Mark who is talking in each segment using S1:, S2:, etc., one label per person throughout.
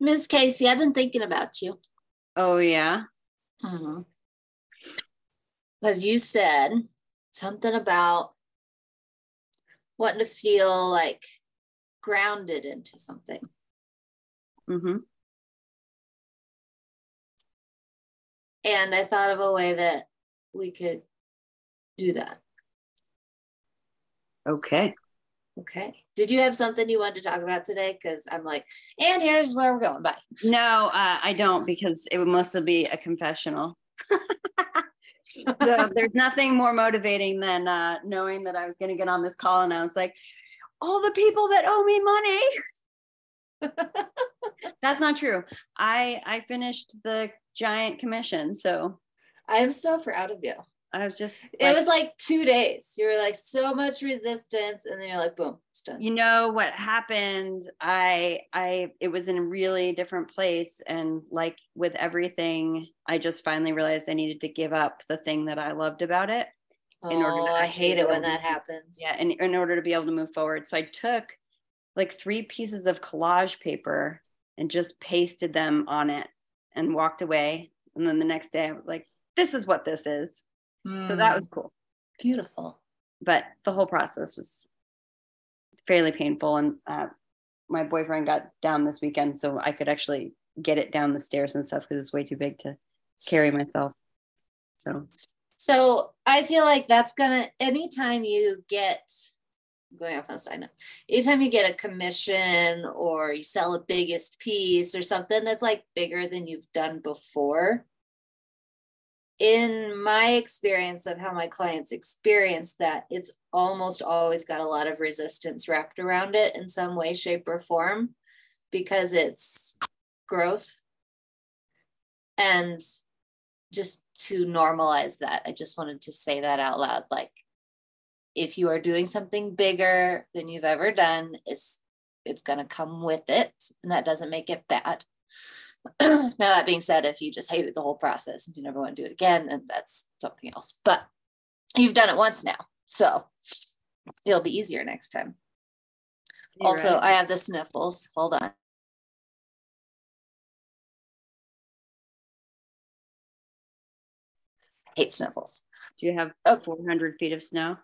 S1: Miss Casey, I've been thinking about you.
S2: Oh, yeah.
S1: Mm-hmm. Because you said something about wanting to feel like grounded into something.
S2: Mm-hmm.
S1: And I thought of a way that we could do that.
S2: Okay.
S1: Okay. Did you have something you wanted to talk about today? Because I'm like, and here's where we're going. Bye.
S2: No, uh, I don't because it would mostly be a confessional. so there's nothing more motivating than uh, knowing that I was going to get on this call and I was like, all the people that owe me money. That's not true. I I finished the giant commission, so
S1: I am so proud of you.
S2: I was just
S1: it was like two days. You were like so much resistance, and then you're like, boom, it's done.
S2: You know what happened? I I it was in a really different place. And like with everything, I just finally realized I needed to give up the thing that I loved about it.
S1: In oh, order to I hate it when that happens.
S2: Yeah, and in order to be able to move forward. So I took like three pieces of collage paper and just pasted them on it and walked away. And then the next day I was like, this is what this is Mm. So that was hmm. cool.
S1: Beautiful.
S2: But the whole process was fairly painful. And uh, my boyfriend got down this weekend, so I could actually get it down the stairs and stuff because it's way too big to carry myself. So,
S1: so I feel like that's gonna anytime you get going off on a side note, anytime you get a commission or you sell a biggest piece or something that's like bigger than you've done before, in my experience of how my clients experience that, it's almost always got a lot of resistance wrapped around it in some way, shape, or form because it's growth. And just to normalize that, I just wanted to say that out loud. Like, if you are doing something bigger than you've ever done, it's it's going to come with it, and that doesn't make it bad. now that being said, if you just hated the whole process and you never want to do it again, then that's something else. But you've done it once now, so it'll be easier next time. You're also, right. I have the sniffles. Hold on. I hate sniffles.
S2: Do you have oh. 400 feet of snow?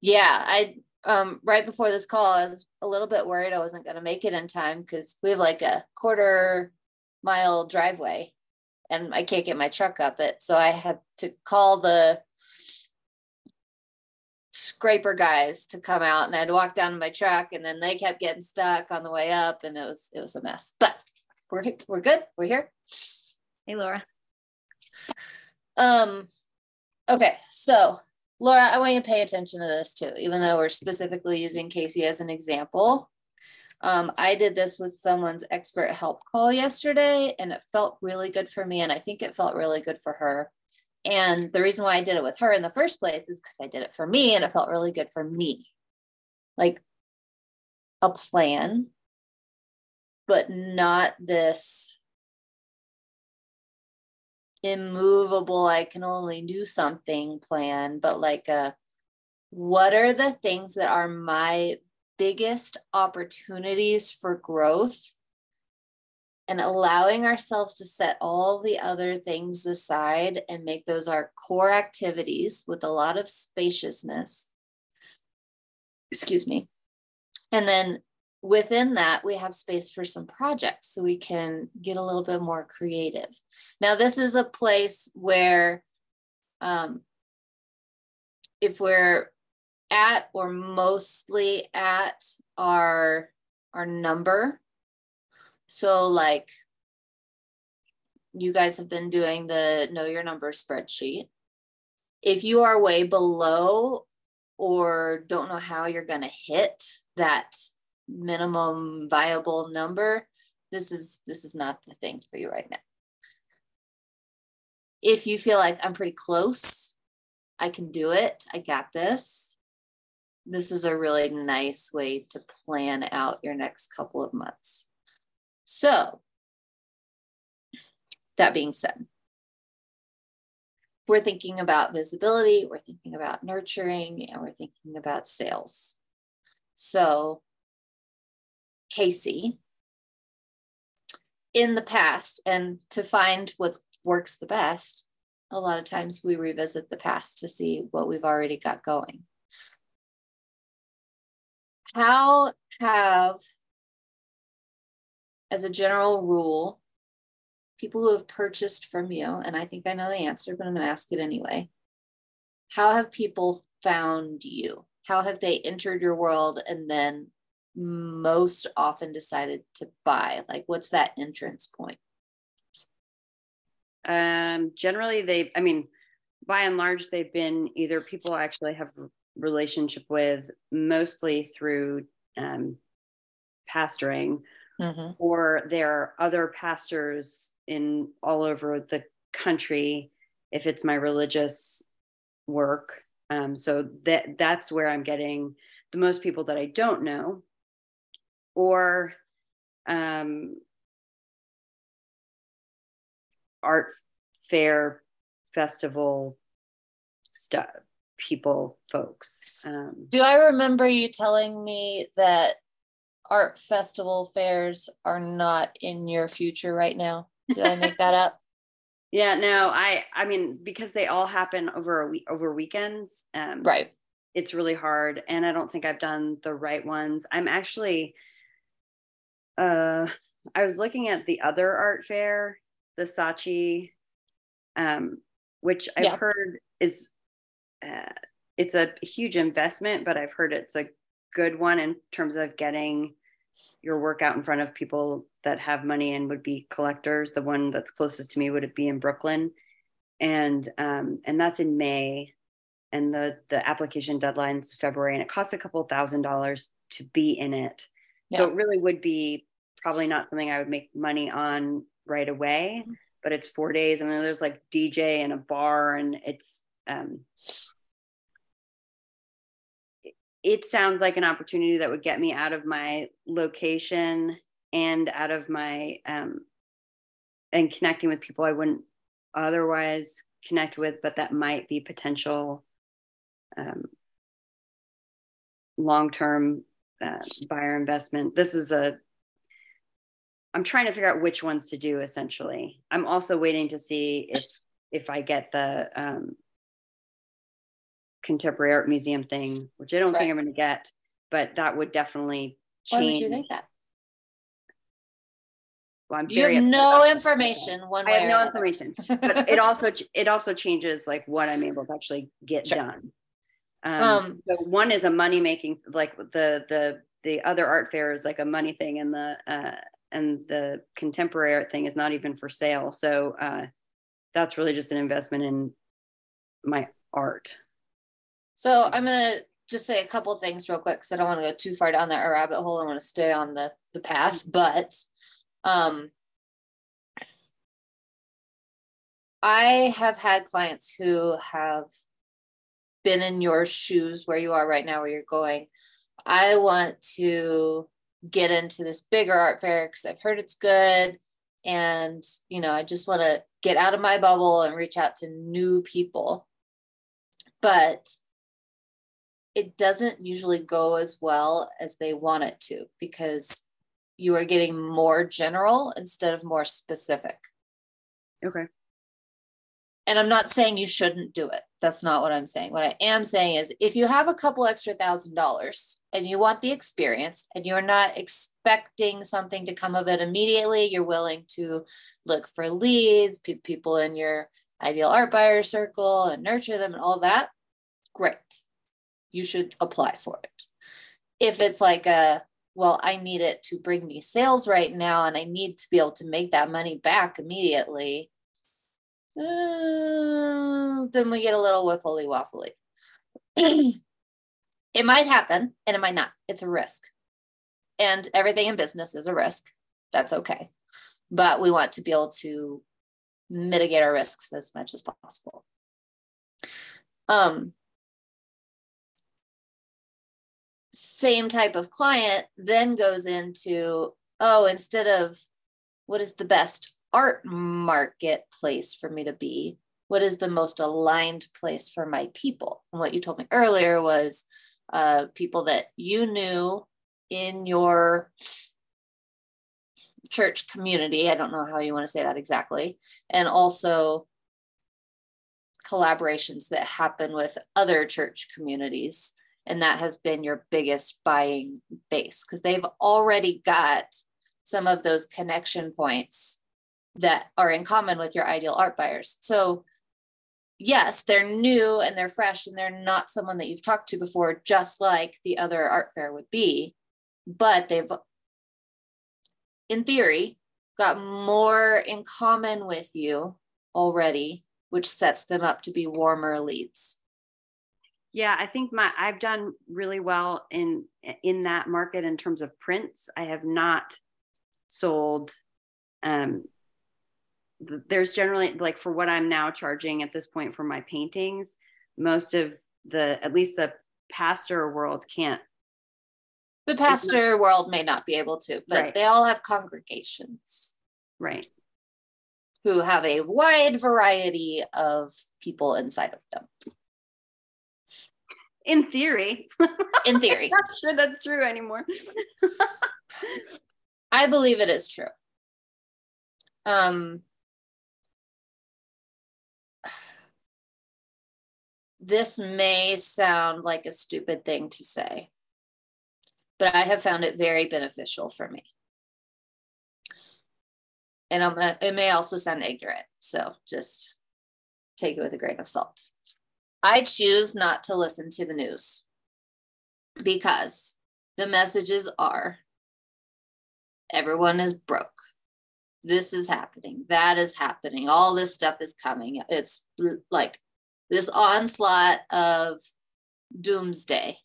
S1: Yeah, I um, right before this call, I was a little bit worried I wasn't going to make it in time because we have like a quarter mile driveway and I can't get my truck up it. So I had to call the scraper guys to come out and I had to walk down to my truck and then they kept getting stuck on the way up and it was it was a mess. But we're we're good. We're here.
S2: Hey Laura.
S1: Um okay, so Laura, I want you to pay attention to this too, even though we're specifically using Casey as an example. Um, I did this with someone's expert help call yesterday, and it felt really good for me. And I think it felt really good for her. And the reason why I did it with her in the first place is because I did it for me and it felt really good for me. Like a plan, but not this immovable i can only do something plan but like a what are the things that are my biggest opportunities for growth? And allowing ourselves to set all the other things aside and make those our core activities with a lot of spaciousness. Excuse me. And then within that, we have space for some projects so we can get a little bit more creative. Now, this is a place where um, if we're at or mostly at our, our number, so like you guys have been doing the know your number spreadsheet. If you are way below or don't know how you're going to hit that minimum viable number, this is this is not the thing for you right now. If you feel like I'm pretty close, I can do it, I got this. This is a really nice way to plan out your next couple of months. So, that being said, we're thinking about visibility, we're thinking about nurturing, and we're thinking about sales. So, Casey, in the past, and to find what works the best, a lot of times we revisit the past to see what we've already got going. How have, as a general rule, people who have purchased from you, and I think I know the answer, but I'm going to ask it anyway. How have people found you? How have they entered your world and then most often decided to buy? Like, what's that entrance point?
S2: Um, generally, they, I mean, by and large, they've been either people I actually have relationship with, mostly through um, pastoring, mm-hmm. or there are other pastors in all over the country if it's my religious work. Um, so that that's where I'm getting the most people that I don't know, or um, art fair festival stuff people folks um,
S1: do i remember you telling me that art festival fairs are not in your future right now did I make that up?
S2: Yeah, no, I I mean because they all happen over a week over weekends. Um,
S1: right.
S2: It's really hard, and I don't think I've done the right ones. I'm actually, uh, I was looking at the other art fair, the Saatchi, um, which I've yeah. heard is, uh, it's a huge investment, but I've heard it's a good one in terms of getting your work out in front of people that have money and would be collectors. The one that's closest to me would it be in Brooklyn, and um, and that's in May, and the the application deadline's February, and it costs a couple thousand dollars to be in it. Yeah. So it really would be probably not something I would make money on right away. Mm-hmm. But it's four days. I mean, there's like DJ and a bar, and it's um, it sounds like an opportunity that would get me out of my location and out of my um, and connecting with people I wouldn't otherwise connect with, but that might be potential um, long-term uh, buyer investment. This is a I'm trying to figure out which ones to do essentially. I'm also waiting to see if if I get the um, contemporary art museum thing, which I don't right. think I'm going to get, but that would definitely change. Why would you think that?
S1: Well, I'm you have no information one way.
S2: I have no information, but it also it also changes like what I'm able to actually get sure. done. Um, um, so one is a money making like the the the other art fair is like a money thing, and the uh, and the contemporary art thing is not even for sale. So uh, that's really just an investment in my art.
S1: So I'm gonna just say a couple things real quick because I don't want to go too far down that rabbit hole. I want to stay on the the path, but um, I have had clients who have been in your shoes where you are right now, where you're going. I want to get into this bigger art fair because I've heard it's good. And, you know, I just want to get out of my bubble and reach out to new people. But it doesn't usually go as well as they want it to because you are getting more general instead of more specific.
S2: Okay.
S1: And I'm not saying you shouldn't do it. That's not what I'm saying. What I am saying is if you have a couple extra thousand dollars and you want the experience and you're not expecting something to come of it immediately, you're willing to look for leads, people in your ideal art buyer circle and nurture them and all that, great you should apply for it. If it's like a, well, I need it to bring me sales right now and I need to be able to make that money back immediately, uh, then we get a little wiffly waffly. it might happen and it might not. It's a risk. And everything in business is a risk. That's okay. But we want to be able to mitigate our risks as much as possible. Um, same type of client then goes into oh instead of what is the best art marketplace for me to be what is the most aligned place for my people? And what you told me earlier was uh, people that you knew in your church community. I don't know how you want to say that exactly. And also collaborations that happen with other church communities. And that has been your biggest buying base because they've already got some of those connection points that are in common with your ideal art buyers. So, yes, they're new and they're fresh and they're not someone that you've talked to before, just like the other art fair would be, but they've, in theory, got more in common with you already, which sets them up to be warmer leads.
S2: Yeah, I think my I've done really well in in that market in terms of prints. I have not sold um there's generally like for what I'm now charging at this point for my paintings, most of the at least the pastor world can't.
S1: The pastor not, world may not be able to, but right. they all have congregations.
S2: Right.
S1: Who have a wide variety of people inside of them.
S2: In theory.
S1: In theory.
S2: I'm not sure that's true anymore.
S1: I believe it is true. Um, this may sound like a stupid thing to say, but I have found it very beneficial for me. And I'm, it may also sound ignorant. So just take it with a grain of salt. I choose not to listen to the news because the messages are everyone is broke. This is happening. That is happening. All this stuff is coming. It's like this onslaught of doomsday.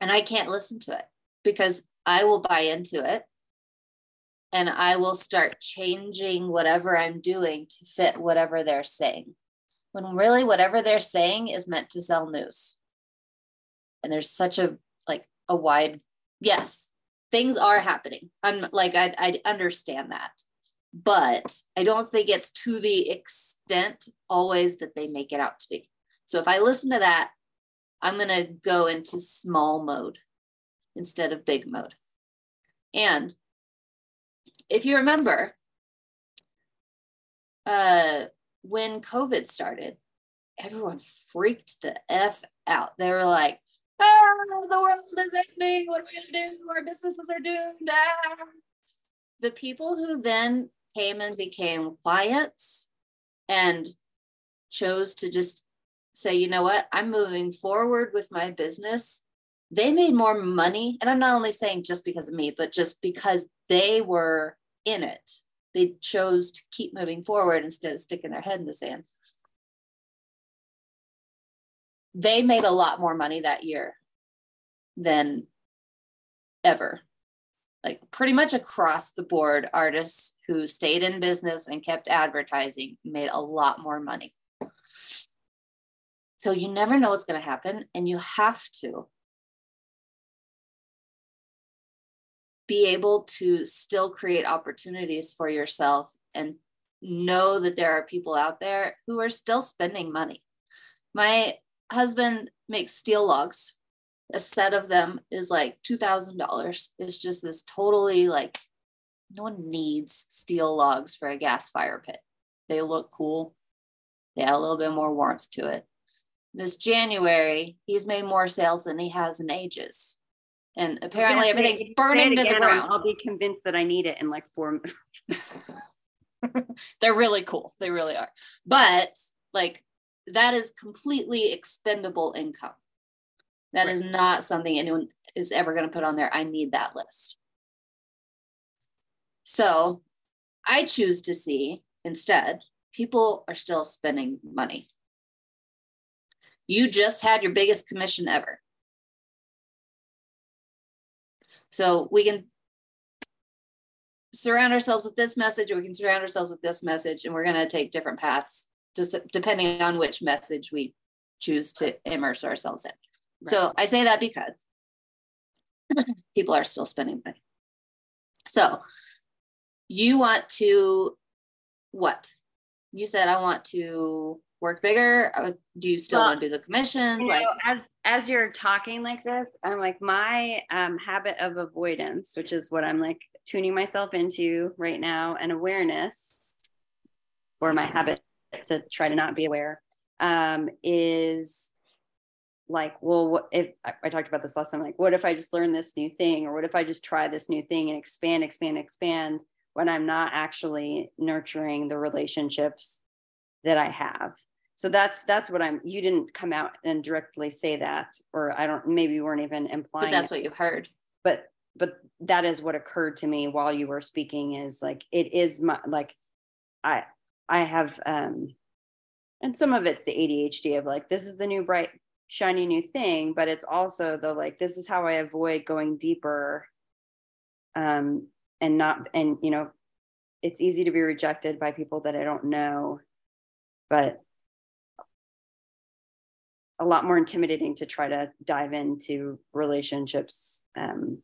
S1: And I can't listen to it because I will buy into it and I will start changing whatever I'm doing to fit whatever they're saying. When really whatever they're saying is meant to sell news. And there's such a like a wide yes, things are happening. I'm like I I understand that but I don't think it's to the extent always that they make it out to be. So if I listen to that, I'm going to go into small mode instead of big mode. And if you remember, uh, when COVID started, everyone freaked the F out. They were like, ah, the world is ending. What are we going to do? Our businesses are doomed. Ah. The people who then came and became clients and chose to just say, you know what, I'm moving forward with my business. They made more money. And I'm not only saying just because of me, but just because they were in it. They chose to keep moving forward instead of sticking their head in the sand. They made a lot more money that year than ever like pretty much across the board, artists who stayed in business and kept advertising made a lot more money. So you never know what's going to happen, and you have to be able to still create opportunities for yourself and know that there are people out there who are still spending money. My husband makes steel logs a set of them is like $2,000. It's just this totally like, no one needs steel logs for a gas fire pit. They look cool. They add a little bit more warmth to it. This January, he's made more sales than he has in ages. And apparently everything's say, burning to the ground.
S2: I'll be convinced that I need it in like four.
S1: They're really cool. They really are. But like that is completely expendable income. That right. is not something anyone is ever going to put on there. I need that list. So I choose to see instead, people are still spending money. You just had your biggest commission ever. So we can surround ourselves with this message, or we can surround ourselves with this message, and we're going to take different paths just depending on which message we choose to immerse ourselves in. So I say that because people are still spending money. So you want to what? you said I want to work bigger. Do you still well, want to do the commissions?
S2: You know, like as as you're talking like this, I'm like my um, habit of avoidance, which is what I'm like tuning myself into right now, and awareness, or my habit to try to not be aware, um, is like, well, what if I talked about this last time? Like, what if I just learn this new thing, or what if I just try this new thing and expand, expand, expand? when I'm not actually nurturing the relationships that I have. So that's that's what I'm. You didn't come out and directly say that, or I don't. Maybe you weren't even implying.
S1: But that's
S2: it.
S1: what you've heard.
S2: But but that is what occurred to me while you were speaking. Is like it is my like, I I have um, and some of it's the ADHD of like this is the new bright shiny new thing, but it's also the like this is how I avoid going deeper um and not and you know it's easy to be rejected by people that i don't know but a lot more intimidating to try to dive into relationships um,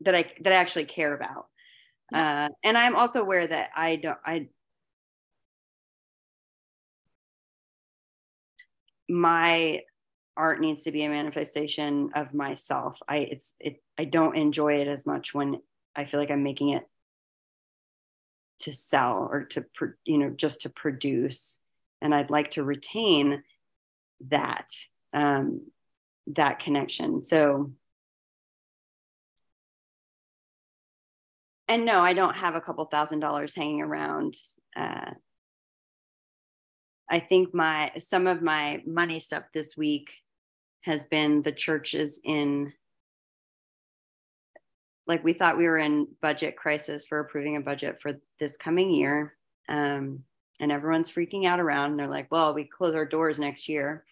S2: that i that i actually care about. Uh, and i'm also aware that i don't i my art needs to be a manifestation of myself. I it's it i don't enjoy it as much when I feel like I'm making it to sell or to you know just to produce. And I'd like to retain that um, that connection. So and no I don't have a couple thousand dollars hanging around uh, I think my some of my money stuff this week has been the churches in like we thought we were in budget crisis for approving a budget for this coming year. Um, and everyone's freaking out around. And they're like, well, we close our doors next year.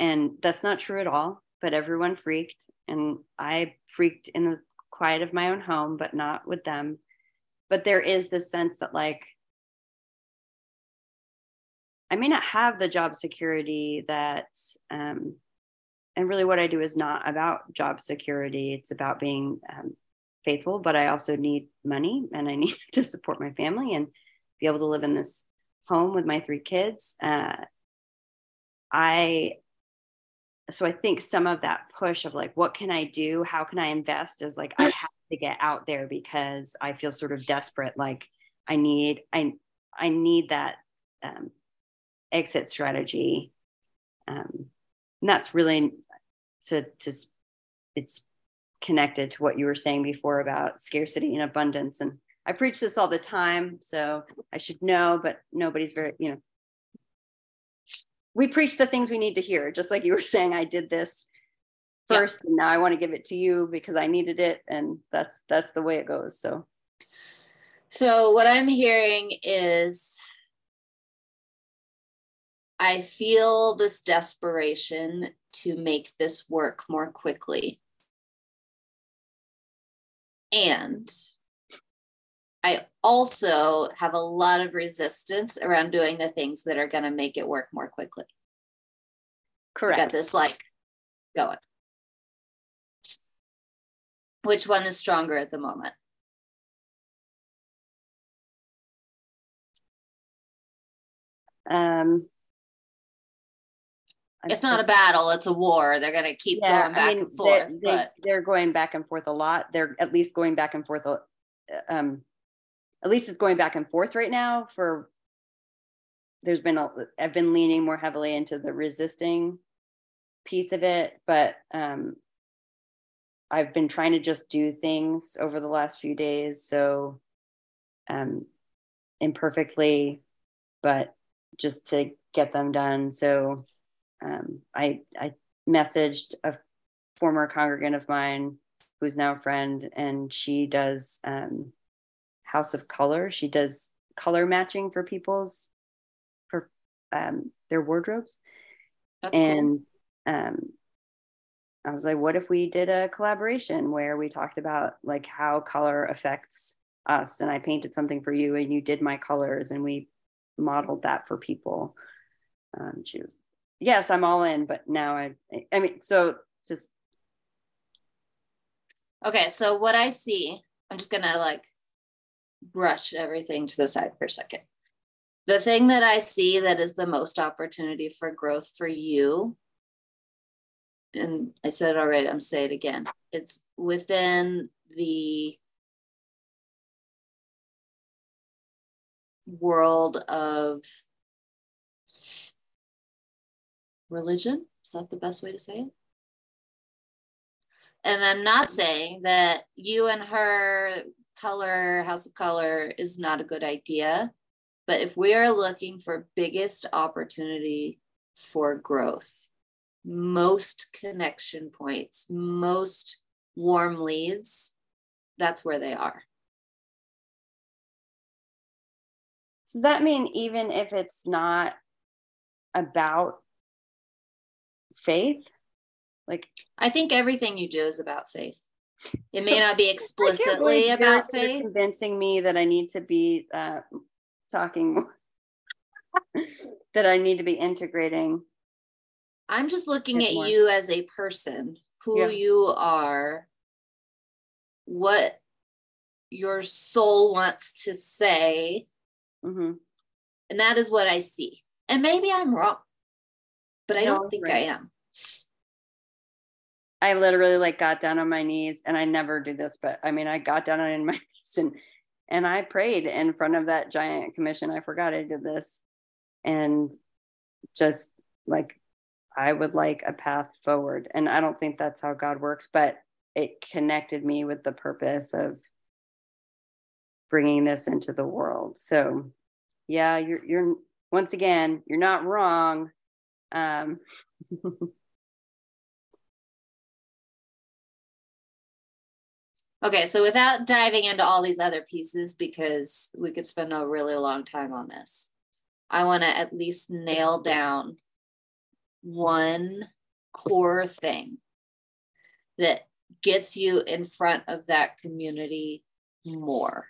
S2: And that's not true at all. But everyone freaked. And I freaked in the quiet of my own home, but not with them. But there is this sense that, like, I may not have the job security that, um, and really what I do is not about job security. It's about being um, faithful, but I also need money and I need to support my family and be able to live in this home with my three kids. Uh, I so I think some of that push of like, what can I do? How can I invest? Is like I have to get out there because I feel sort of desperate. Like I need I I need that um, exit strategy, um, and that's really to to it's connected to what you were saying before about scarcity and abundance. And I preach this all the time, so I should know, but nobody's very, you know, we preach the things we need to hear, just like you were saying, I did this first yeah. and now I want to give it to you because I needed it. And that's that's the way it goes. So
S1: so what I'm hearing is I feel this desperation to make this work more quickly. And I also have a lot of resistance around doing the things that are going to make it work more quickly.
S2: Correct.
S1: Got this like going. Which one is stronger at the moment?
S2: Um,
S1: it's not a battle it's a war they're going to keep yeah, going back I mean, and forth
S2: they, but they're going back and forth a lot they're at least going back and forth um at least it's going back and forth right now for there's been a i've been leaning more heavily into the resisting piece of it but um i've been trying to just do things over the last few days so um imperfectly but just to get them done so um, I, I messaged a former congregant of mine who's now a friend, and she does um, House of Color. She does color matching for people's for um, their wardrobes. That's and cool. um, I was like, what if we did a collaboration where we talked about like how color affects us, and I painted something for you, and you did my colors, and we modeled that for people. Um, she was yes, I'm all in, but now I, I mean, so just.
S1: Okay, so what I see, I'm just gonna like brush everything to the side for a second. the thing that I see that is the most opportunity for growth for you, and I said it already, I'm saying it again. It's within the world of religion. Is that the best way to say it? And I'm not saying that you and her color, house of color is not a good idea. But if we are looking for biggest opportunity for growth, most connection points, most warm leads, that's where they are.
S2: Does that mean even if it's not about faith? Like
S1: I think everything you do is about faith. It so, may not be explicitly about faith.
S2: Convincing me that I need to be uh, talking that I need to be integrating.
S1: I'm just looking at more. you as a person, who yeah. you are, what your soul wants to say. Mm-hmm. And that is what I see. And maybe I'm wrong, but I no, don't think right. I am.
S2: I literally like got down on my knees and I never do this, but I mean, I got down on my knees and and I prayed in front of that giant commission. I forgot I did this. And just like, I would like a path forward. And I don't think that's how God works, but it connected me with the purpose of bringing this into the world. So, yeah, you're, you're, once again, you're not wrong. Um,
S1: Okay, so without diving into all these other pieces, because we could spend a really long time on this, I want to at least nail down one core thing that gets you in front of that community more.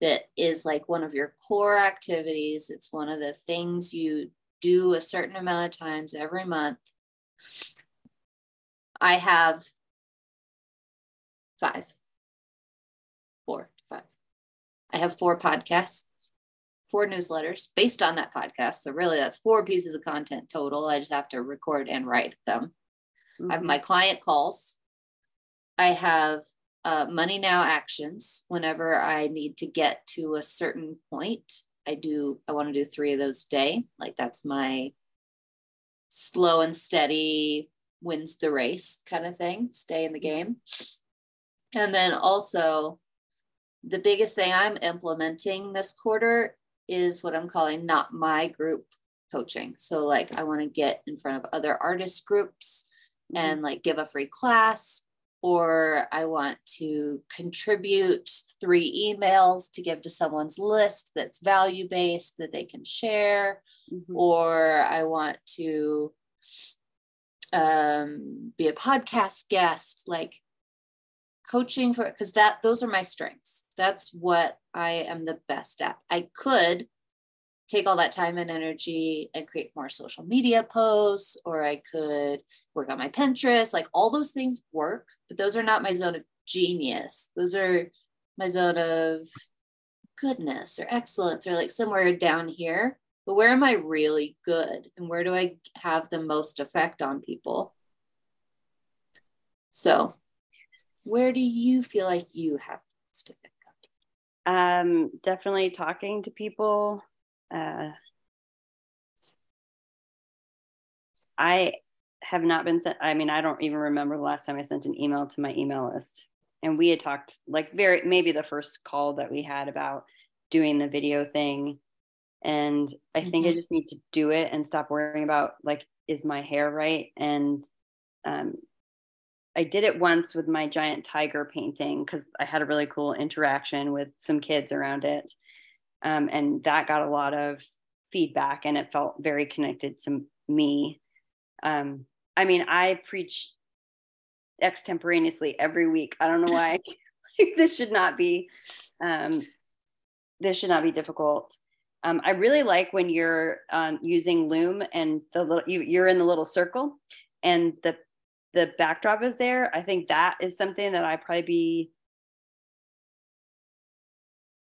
S1: That is like one of your core activities. It's one of the things you do a certain amount of times every month. I have five four, five. I have four podcasts, four newsletters based on that podcast. So really that's four pieces of content total. I just have to record and write them. Mm-hmm. I have my mm-hmm. client calls. I have uh, money now actions whenever I need to get to a certain point. I do, I want to do three of those a day. Like that's my slow and steady wins the race kind of thing, stay in the game. And then also the biggest thing I'm implementing this quarter is what I'm calling not my group coaching. So, like, I want to get in front of other artist groups mm-hmm. and like give a free class, or I want to contribute three emails to give to someone's list that's value based that they can share, mm-hmm. or I want to um, be a podcast guest. Like, coaching for because that those are my strengths. That's what i am the best at. I could take all that time and energy and create more social media posts or i could work on my pinterest like all those things work but those are not my zone of genius. Those are my zone of goodness or excellence or like somewhere down here. But where am i really good and where do i have the most effect on people? So where do you feel like you have to pick
S2: up? Um, definitely talking to people. Uh, I have not been sent. I mean, I don't even remember the last time I sent an email to my email list. And we had talked like very maybe the first call that we had about doing the video thing. And I mm-hmm. think I mm-hmm. just need to do it and stop worrying about like, is my hair right? And um, I did it once with my giant tiger painting because I had a really cool interaction with some kids around it. Um, and that got a lot of feedback and it felt very connected to me. Um, I mean, I preach extemporaneously every week. I don't know why this should not be um, this should not be difficult. Um, I really like when you're um, using Loom and the little you, you're in the little circle and the the backdrop is there, I think that is something that I probably be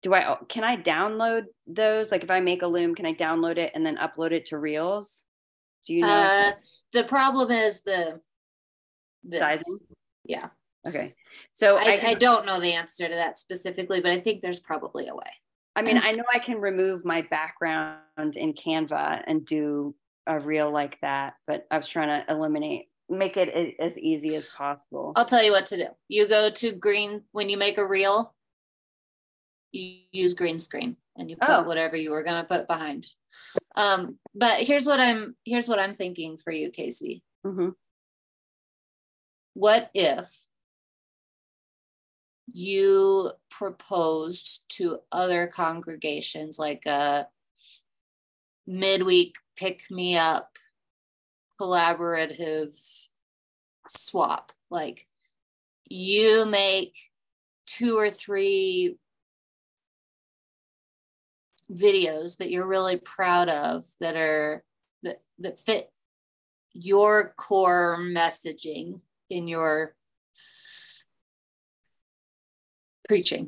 S2: do I can I download those? Like if I make a loom, can I download it and then upload it to Reels?
S1: Do you know? Uh, the problem is the
S2: this. sizing.
S1: Yeah.
S2: Okay. So
S1: I, I, can, I, don't know the answer to that specifically, but I think there's probably a way.
S2: I mean, I know I can remove my background in Canva and do a reel like that, but I was trying to eliminate, make it as easy as possible.
S1: I'll tell you what to do. You go to green when you make a reel, you use green screen and you put oh. whatever you were going to put behind. Um, but here's what I'm here's what I'm thinking for you, Casey. Mm-hmm. What if you proposed to other congregations like a midweek pick me up collaborative swap. Like you make two or three videos that you're really proud of that are that, that fit your core messaging in your preaching.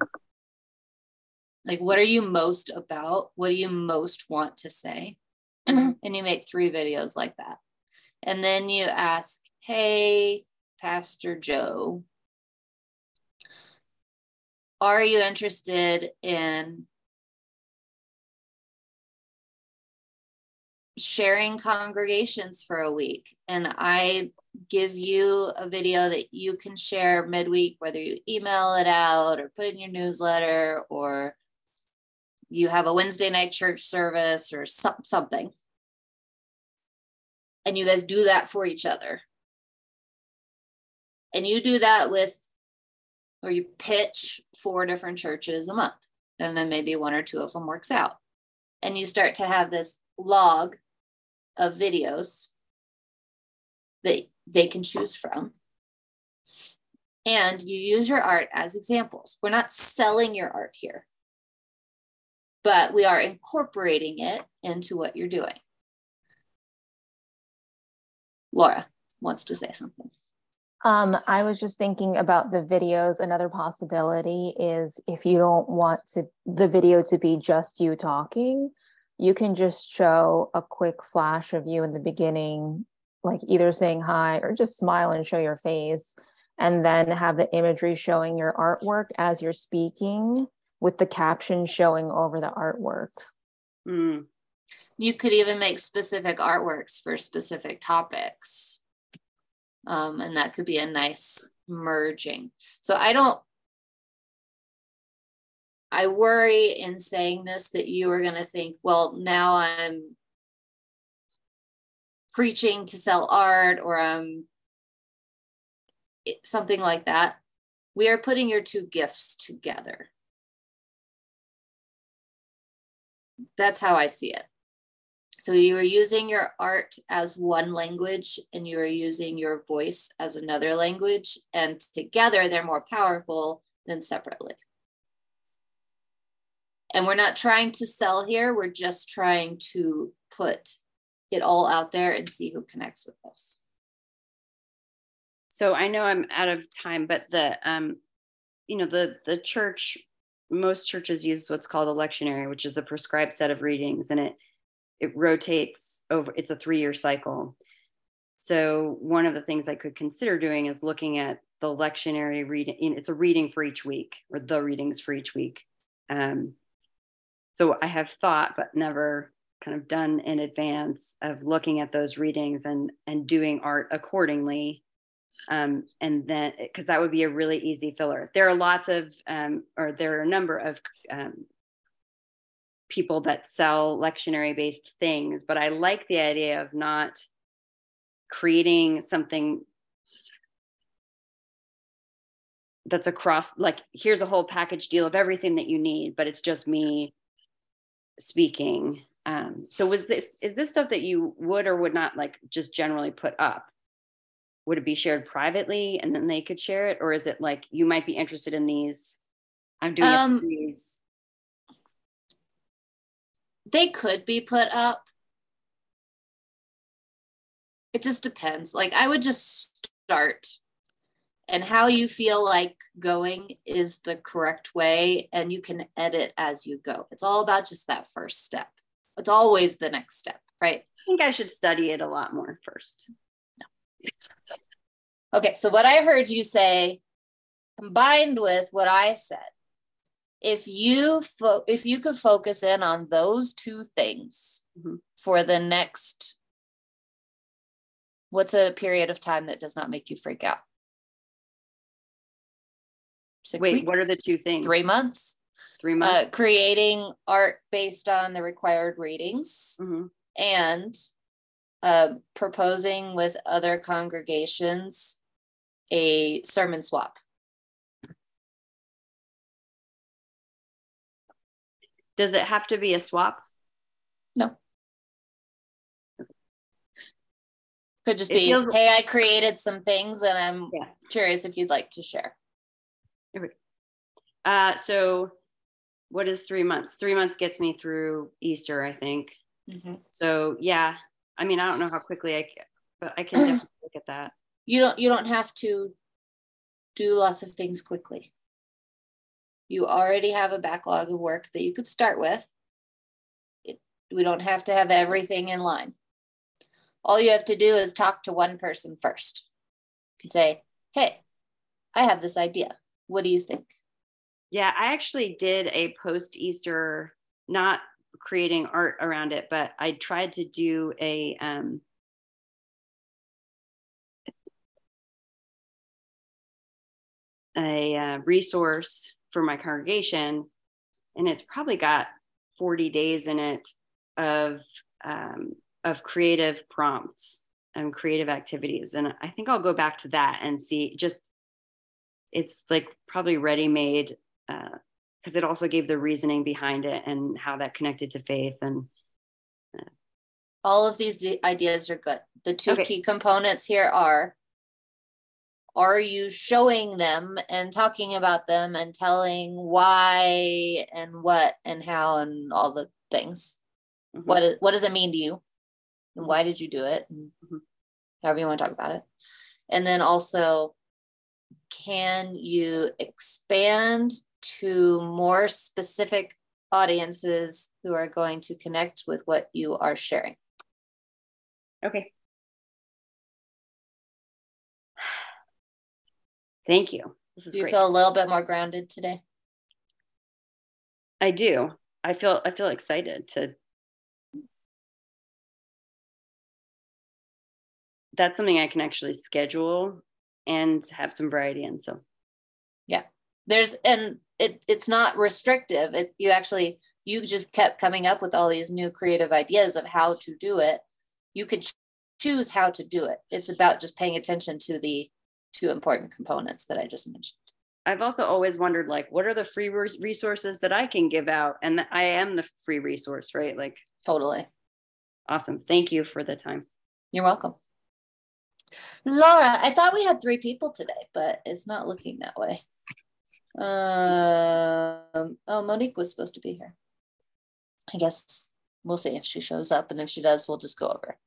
S1: Like what are you most about? What do you most want to say? Mm-hmm. and you make three videos like that and then you ask hey pastor joe are you interested in sharing congregations for a week? And i give you a video that you can share midweek whether you email it out or put in your newsletter or you have a wednesday night church service or some, something and you guys do that for each other and you do that with or you pitch four different churches a month and then maybe one or two of them works out and you start to have this log of videos that they can choose from. And you use your art as examples. We're not selling your art here, but we are incorporating it into what you're doing. Laura wants to say something.
S3: Um, I was just thinking about the videos. Another possibility is if you don't want to the video to be just you talking, you can just show a quick flash of you in the beginning, like either saying hi or just smile and show your face, and then have the imagery showing your artwork as you're speaking with the caption showing over the artwork.
S1: Mm. You could even make specific artworks for specific topics. Um, and that could be a nice merging. So I don't I worry in saying this that you are going to think, well, now I'm preaching to sell art or I'm something like that. We are putting your two gifts together. That's how I see it. So you are using your art as one language and you are using your voice as another language, and together they're more powerful than separately. And we're not trying to sell here, we're just trying to put it all out there and see who connects with us.
S2: So I know I'm out of time, but the um, you know, the the church, most churches use what's called a lectionary, which is a prescribed set of readings, and it it rotates over. It's a three year cycle. So one of the things I could consider doing is looking at the lectionary reading. It's a reading for each week, or the readings for each week. Um, so I have thought, but never kind of done in advance of looking at those readings and and doing art accordingly. Um, and then because that would be a really easy filler. There are lots of um, or there are a number of um, people that sell lectionary based things, but I like the idea of not creating something that's across like here's a whole package deal of everything that you need but it's just me speaking. Um, so was this is this stuff that you would or would not like just generally put up? Would it be shared privately and then they could share it or is it like you might be interested in these i'm doing um, a series
S1: they could be put up. It just depends. Like i would just start. And how you feel like going is the correct way and you can edit as you go. It's all about just that first step. It's always the next step right?
S2: I think i should study it a lot more first. No.
S1: okay so what i heard you say combined with what i said if you fo- if you could focus in on those two things mm-hmm. for the next what's a period of time that does not make you freak out
S2: six Wait, weeks, what are the two things?
S1: Three months.
S2: Three uh, months.
S1: Uh, creating art based on the required readings mm-hmm. and uh, proposing with other congregations a sermon swap.
S2: Does it have to be a swap?
S1: No. Could just it be, feels- hey, I created some things and I'm yeah. curious if you'd like to share.
S2: Uh, so what is three months? Three months gets me through Easter, I think. Mm-hmm. So yeah, I mean, I don't know how quickly I, can, but I can definitely look at that.
S1: You don't. You don't have to do lots of things quickly. You already have a backlog of work that you could start with. It, we don't have to have everything in line. All you have to do is talk to one person first and say, "Hey, I have this idea. What do you think?"
S2: Yeah, I actually did a post Easter, not creating art around it, but I tried to do a um, a uh, resource for my congregation, and it's probably got 40 days in it of um, of creative prompts and creative activities, and I think I'll go back to that and see just it's like probably ready made because uh, it also gave the reasoning behind it and how that connected to faith and
S1: uh, all of these ideas are good. The two okay. key components here are are you showing them and talking about them and telling why and what and how and all the things mm-hmm. what, is, what does it mean to you and why did you do it mm-hmm. however you want to talk about it and then also can you expand to more specific audiences who are going to connect with what you are sharing.
S2: Okay. Thank you.
S1: do you great. feel a little bit more grounded today?
S2: I do. I feel I feel excited to that's something I can actually schedule and have some variety in. So
S1: yeah. There's and it it's not restrictive. It you actually you just kept coming up with all these new creative ideas of how to do it. You could choose how to do it. It's about just paying attention to the two important components that I just mentioned.
S2: I've also always wondered like what are the free resources that I can give out and I am the free resource, right? Like
S1: totally.
S2: Awesome. Thank you for the time.
S1: You're welcome. Laura, I thought we had three people today, but it's not looking that way. Um, oh, Monique was supposed to be here. I guess we'll see if she shows up, and if she does, we'll just go over.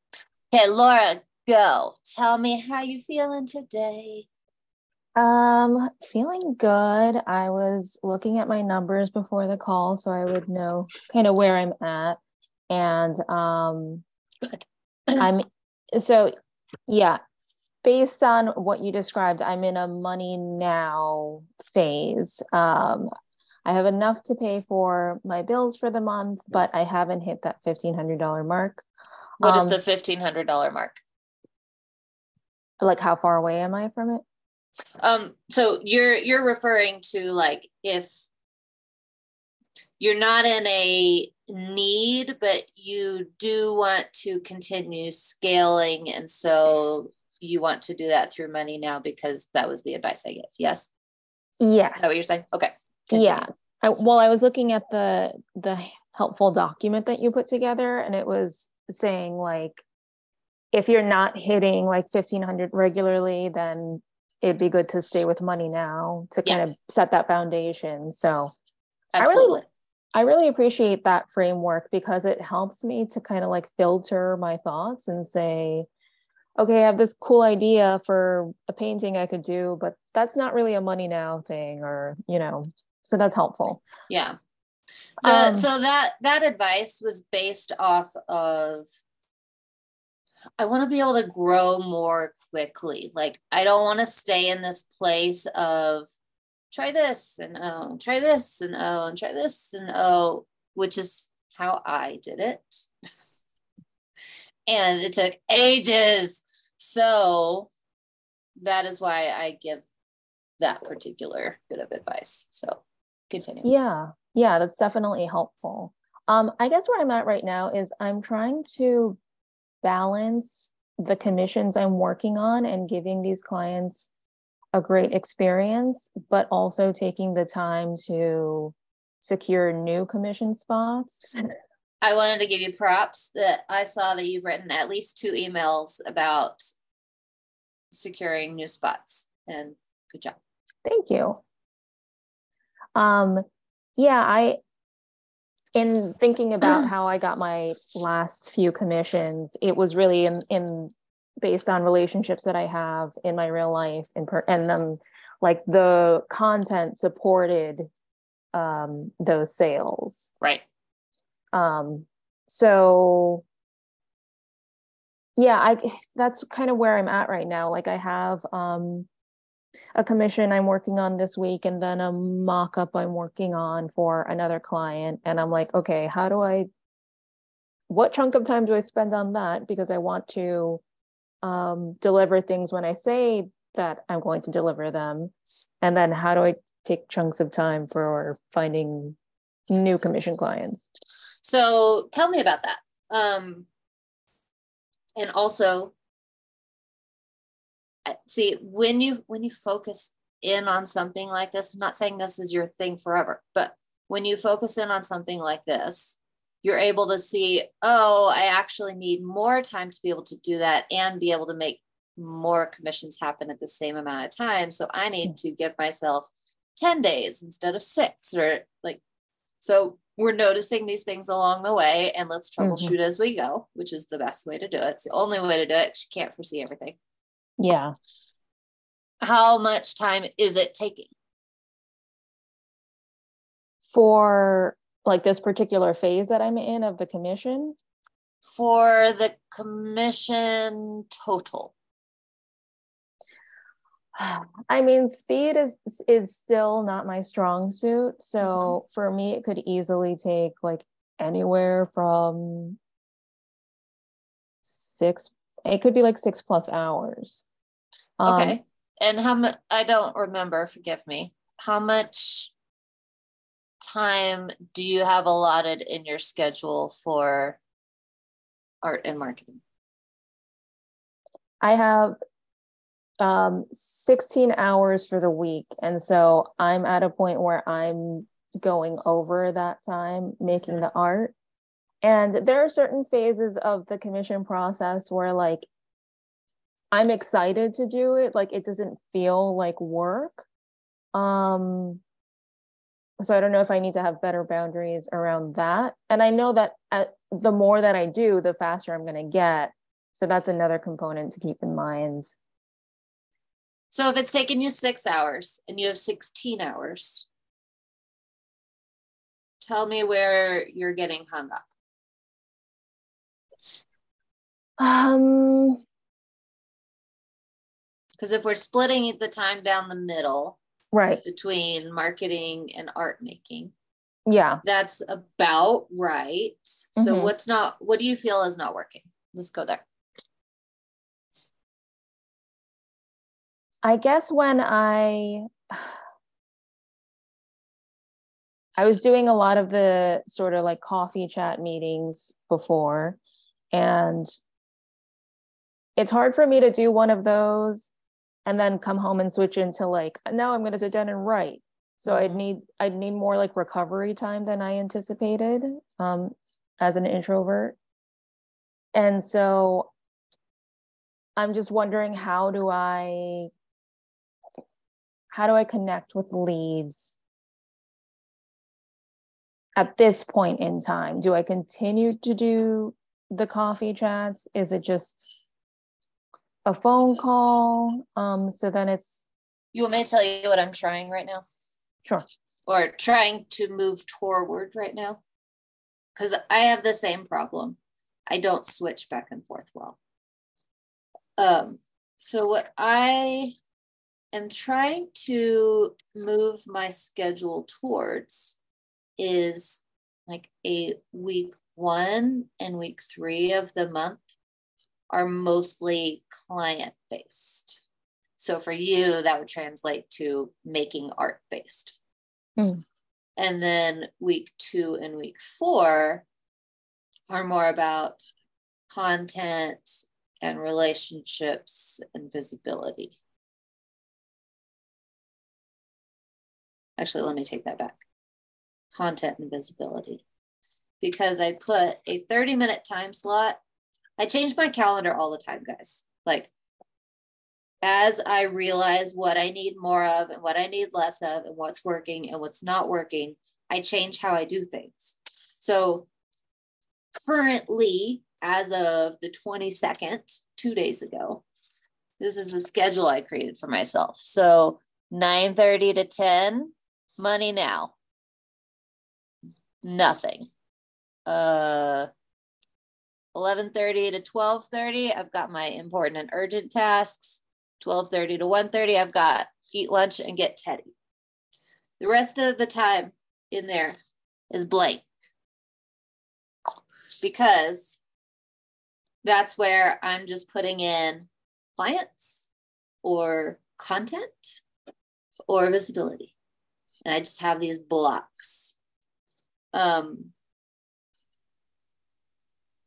S1: Okay, Laura, go. Tell me how you feeling today.
S3: Um, feeling good. I was looking at my numbers before the call so I would know kind of where I'm at. And um
S1: good.
S3: I'm so yeah, based on what you described, I'm in a money now phase. Um, I have enough to pay for my bills for the month, but I haven't hit that $1,500 mark.
S1: What um, is the $1,500 mark?
S3: Like how far away am I from it?
S1: Um, so you're you're referring to like if you're not in a need, but you do want to continue scaling. And so you want to do that through money now because that was the advice I gave. Yes.
S3: Yes.
S1: Is that what you're saying? Okay.
S3: Continue. Yeah. I, well, I was looking at the the helpful document that you put together, and it was saying like, if you're not hitting like 1500 regularly, then it'd be good to stay with money now to kind of set that foundation. So Absolutely. I really I really appreciate that framework because it helps me to kind of like filter my thoughts and say, okay, I have this cool idea for a painting I could do, but that's not really a money now thing, or, you know, so that's helpful.
S1: Yeah. The, um, so that that advice was based off of I want to be able to grow more quickly. Like I don't want to stay in this place of try this and oh, try this and oh, and try this and oh, which is how I did it. and it took ages. So that is why I give that particular bit of advice. So continue.
S3: Yeah. Yeah, that's definitely helpful. Um, I guess where I'm at right now is I'm trying to balance the commissions I'm working on and giving these clients a great experience, but also taking the time to secure new commission spots.
S1: I wanted to give you props that I saw that you've written at least two emails about securing new spots and good job.
S3: Thank you. Um yeah, I in thinking about how I got my last few commissions, it was really in in based on relationships that I have in my real life and per, and then like the content supported um those sales.
S1: Right.
S3: Um so yeah, I that's kind of where I'm at right now. Like I have um a commission I'm working on this week and then a mock up I'm working on for another client. And I'm like, okay, how do I, what chunk of time do I spend on that? Because I want to um, deliver things when I say that I'm going to deliver them. And then how do I take chunks of time for finding new commission clients?
S1: So tell me about that. Um, and also see when you when you focus in on something like this I'm not saying this is your thing forever but when you focus in on something like this you're able to see oh i actually need more time to be able to do that and be able to make more commissions happen at the same amount of time so i need to give myself 10 days instead of six or like so we're noticing these things along the way and let's mm-hmm. troubleshoot mm-hmm. as we go which is the best way to do it it's the only way to do it you can't foresee everything
S3: yeah.
S1: How much time is it taking?
S3: For like this particular phase that I'm in of the commission?
S1: For the commission total.
S3: I mean, speed is is still not my strong suit. So mm-hmm. for me, it could easily take like anywhere from six it could be like six plus hours.
S1: Um, okay. And how much, I don't remember, forgive me. How much time do you have allotted in your schedule for art and marketing?
S3: I have um, 16 hours for the week. And so I'm at a point where I'm going over that time making the art. And there are certain phases of the commission process where like I'm excited to do it. Like it doesn't feel like work. Um so I don't know if I need to have better boundaries around that. And I know that at, the more that I do, the faster I'm going to get. So that's another component to keep in mind.
S1: So if it's taken you six hours and you have 16 hours, tell me where you're getting hung up.
S3: Um,
S1: because if we're splitting the time down the middle,
S3: right,
S1: between marketing and art making,
S3: yeah,
S1: that's about right. Mm-hmm. So what's not? What do you feel is not working? Let's go there.
S3: I guess when I I was doing a lot of the sort of like coffee chat meetings before and it's hard for me to do one of those and then come home and switch into like now i'm going to sit down and write. So mm-hmm. i'd need i'd need more like recovery time than i anticipated um, as an introvert. And so i'm just wondering how do i how do i connect with leads at this point in time? Do i continue to do the coffee chats? Is it just a phone call. Um, so then it's
S1: You want me to tell you what I'm trying right now?
S3: sure.
S1: Or trying to move toward right now? Because I have the same problem. I don't switch back and forth well. Um, so what I am trying to move my schedule towards is like a week one and week three of the month are mostly client based. So for you, that would translate to making art based.
S3: Mm.
S1: And then week two and week four are more about content and relationships and visibility. Actually, let me take that back content and visibility because I put a 30 minute time slot. I change my calendar all the time, guys. Like, as I realize what I need more of and what I need less of, and what's working and what's not working, I change how I do things. So, currently, as of the 22nd, two days ago, this is the schedule I created for myself. So, 9 30 to 10, money now. Nothing. Uh, 11:30 to 12:30 I've got my important and urgent tasks. 12:30 to 1:30 I've got eat lunch and get Teddy. The rest of the time in there is blank. Because that's where I'm just putting in clients or content or visibility. And I just have these blocks. Um,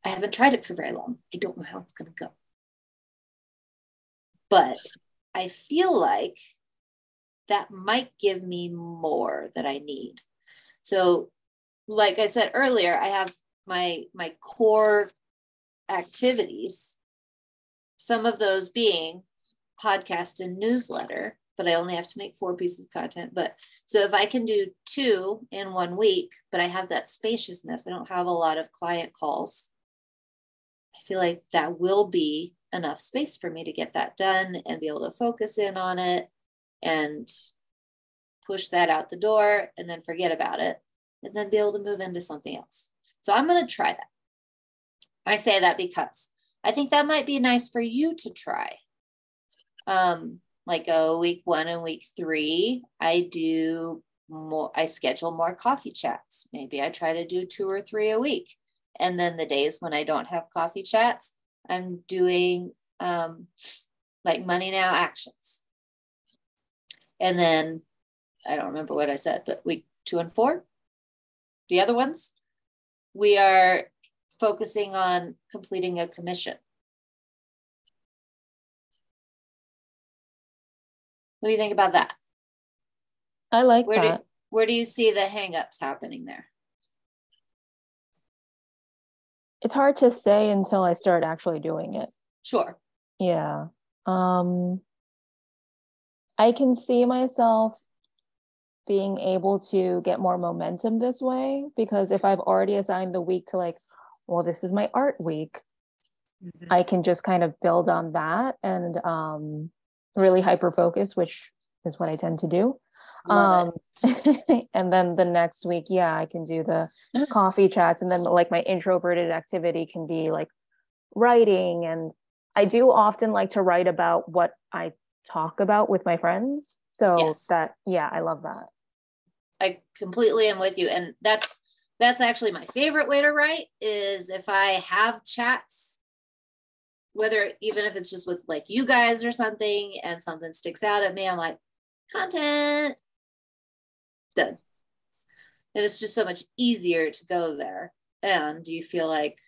S1: I haven't tried it for very long. I don't know how it's going to go. But I feel like that might give me more that I need. So, like I said earlier, I have my my core activities. Some of those being podcast and newsletter, but I only have to make four pieces of content. But so if I can do two in one week, but I have that spaciousness, I don't have a lot of client calls I feel like that will be enough space for me to get that done and be able to focus in on it and push that out the door and then forget about it and then be able to move into something else. So I'm going to try that. I say that because I think that might be nice for you to try. Um, like a week one and week three, I do more, I schedule more coffee chats. Maybe I try to do two or three a week. And then the days when I don't have coffee chats, I'm doing um, like money now actions. And then I don't remember what I said, but week two and four, the other ones, we are focusing on completing a commission. What do you think about that?
S3: I like
S1: where
S3: that.
S1: Do, where do you see the hangups happening there?
S3: It's hard to say until I start actually doing it.
S1: Sure.
S3: Yeah. Um I can see myself being able to get more momentum this way because if I've already assigned the week to like, well, this is my art week, mm-hmm. I can just kind of build on that and um really hyper focus, which is what I tend to do um and then the next week yeah i can do the coffee chats and then like my introverted activity can be like writing and i do often like to write about what i talk about with my friends so yes. that yeah i love that.
S1: I completely am with you and that's that's actually my favorite way to write is if i have chats whether even if it's just with like you guys or something and something sticks out at me i'm like content done. And it's just so much easier to go there. And do you feel like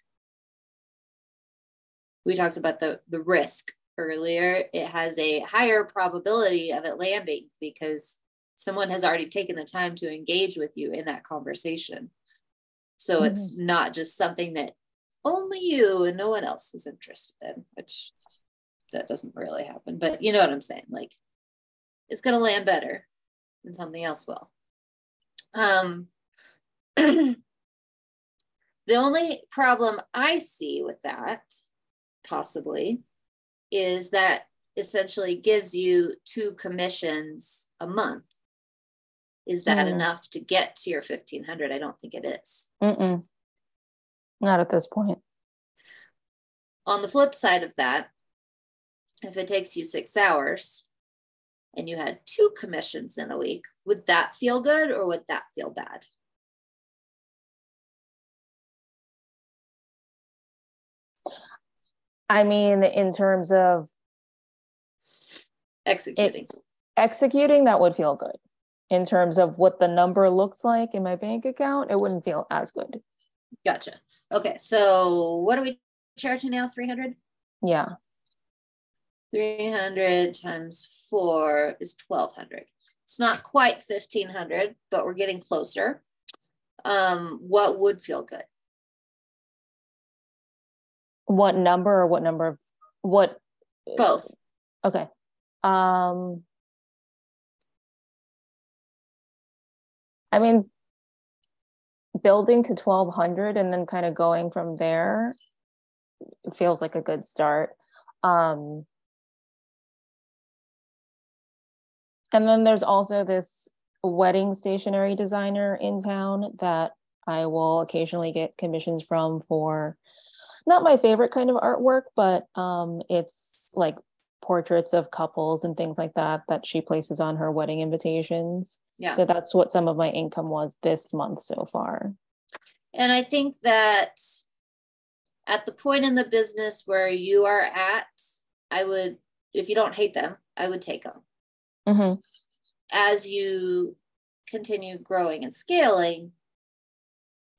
S1: we talked about the the risk earlier? It has a higher probability of it landing because someone has already taken the time to engage with you in that conversation. So mm-hmm. it's not just something that only you and no one else is interested in, which that doesn't really happen. But you know what I'm saying? Like it's going to land better than something else will. Um, the only problem I see with that, possibly, is that essentially gives you two commissions a month. Is that
S3: Mm.
S1: enough to get to your 1500? I don't think it is.
S3: Mm-mm. Not at this point.
S1: On the flip side of that, if it takes you six hours and you had two commissions in a week, would that feel good or would that feel bad?
S3: I mean, in terms of
S1: Executing.
S3: executing, that would feel good. In terms of what the number looks like in my bank account, it wouldn't feel as good.
S1: Gotcha. Okay. So what are we charging now? 300?
S3: Yeah.
S1: 300 times four is 1200. It's not quite 1500, but we're getting closer. Um, what would feel good?
S3: What number or what number of what?
S1: Both.
S3: Okay. Um, I mean, building to 1200 and then kind of going from there feels like a good start. Um, and then there's also this wedding stationery designer in town that I will occasionally get commissions from for not my favorite kind of artwork, but um, it's like portraits of couples and things like that that she places on her wedding invitations.
S1: Yeah.
S3: So that's what some of my income was this month so far.
S1: And I think that at the point in the business where you are at, I would, if you don't hate them, I would take them.
S3: Hmm
S1: As you continue growing and scaling,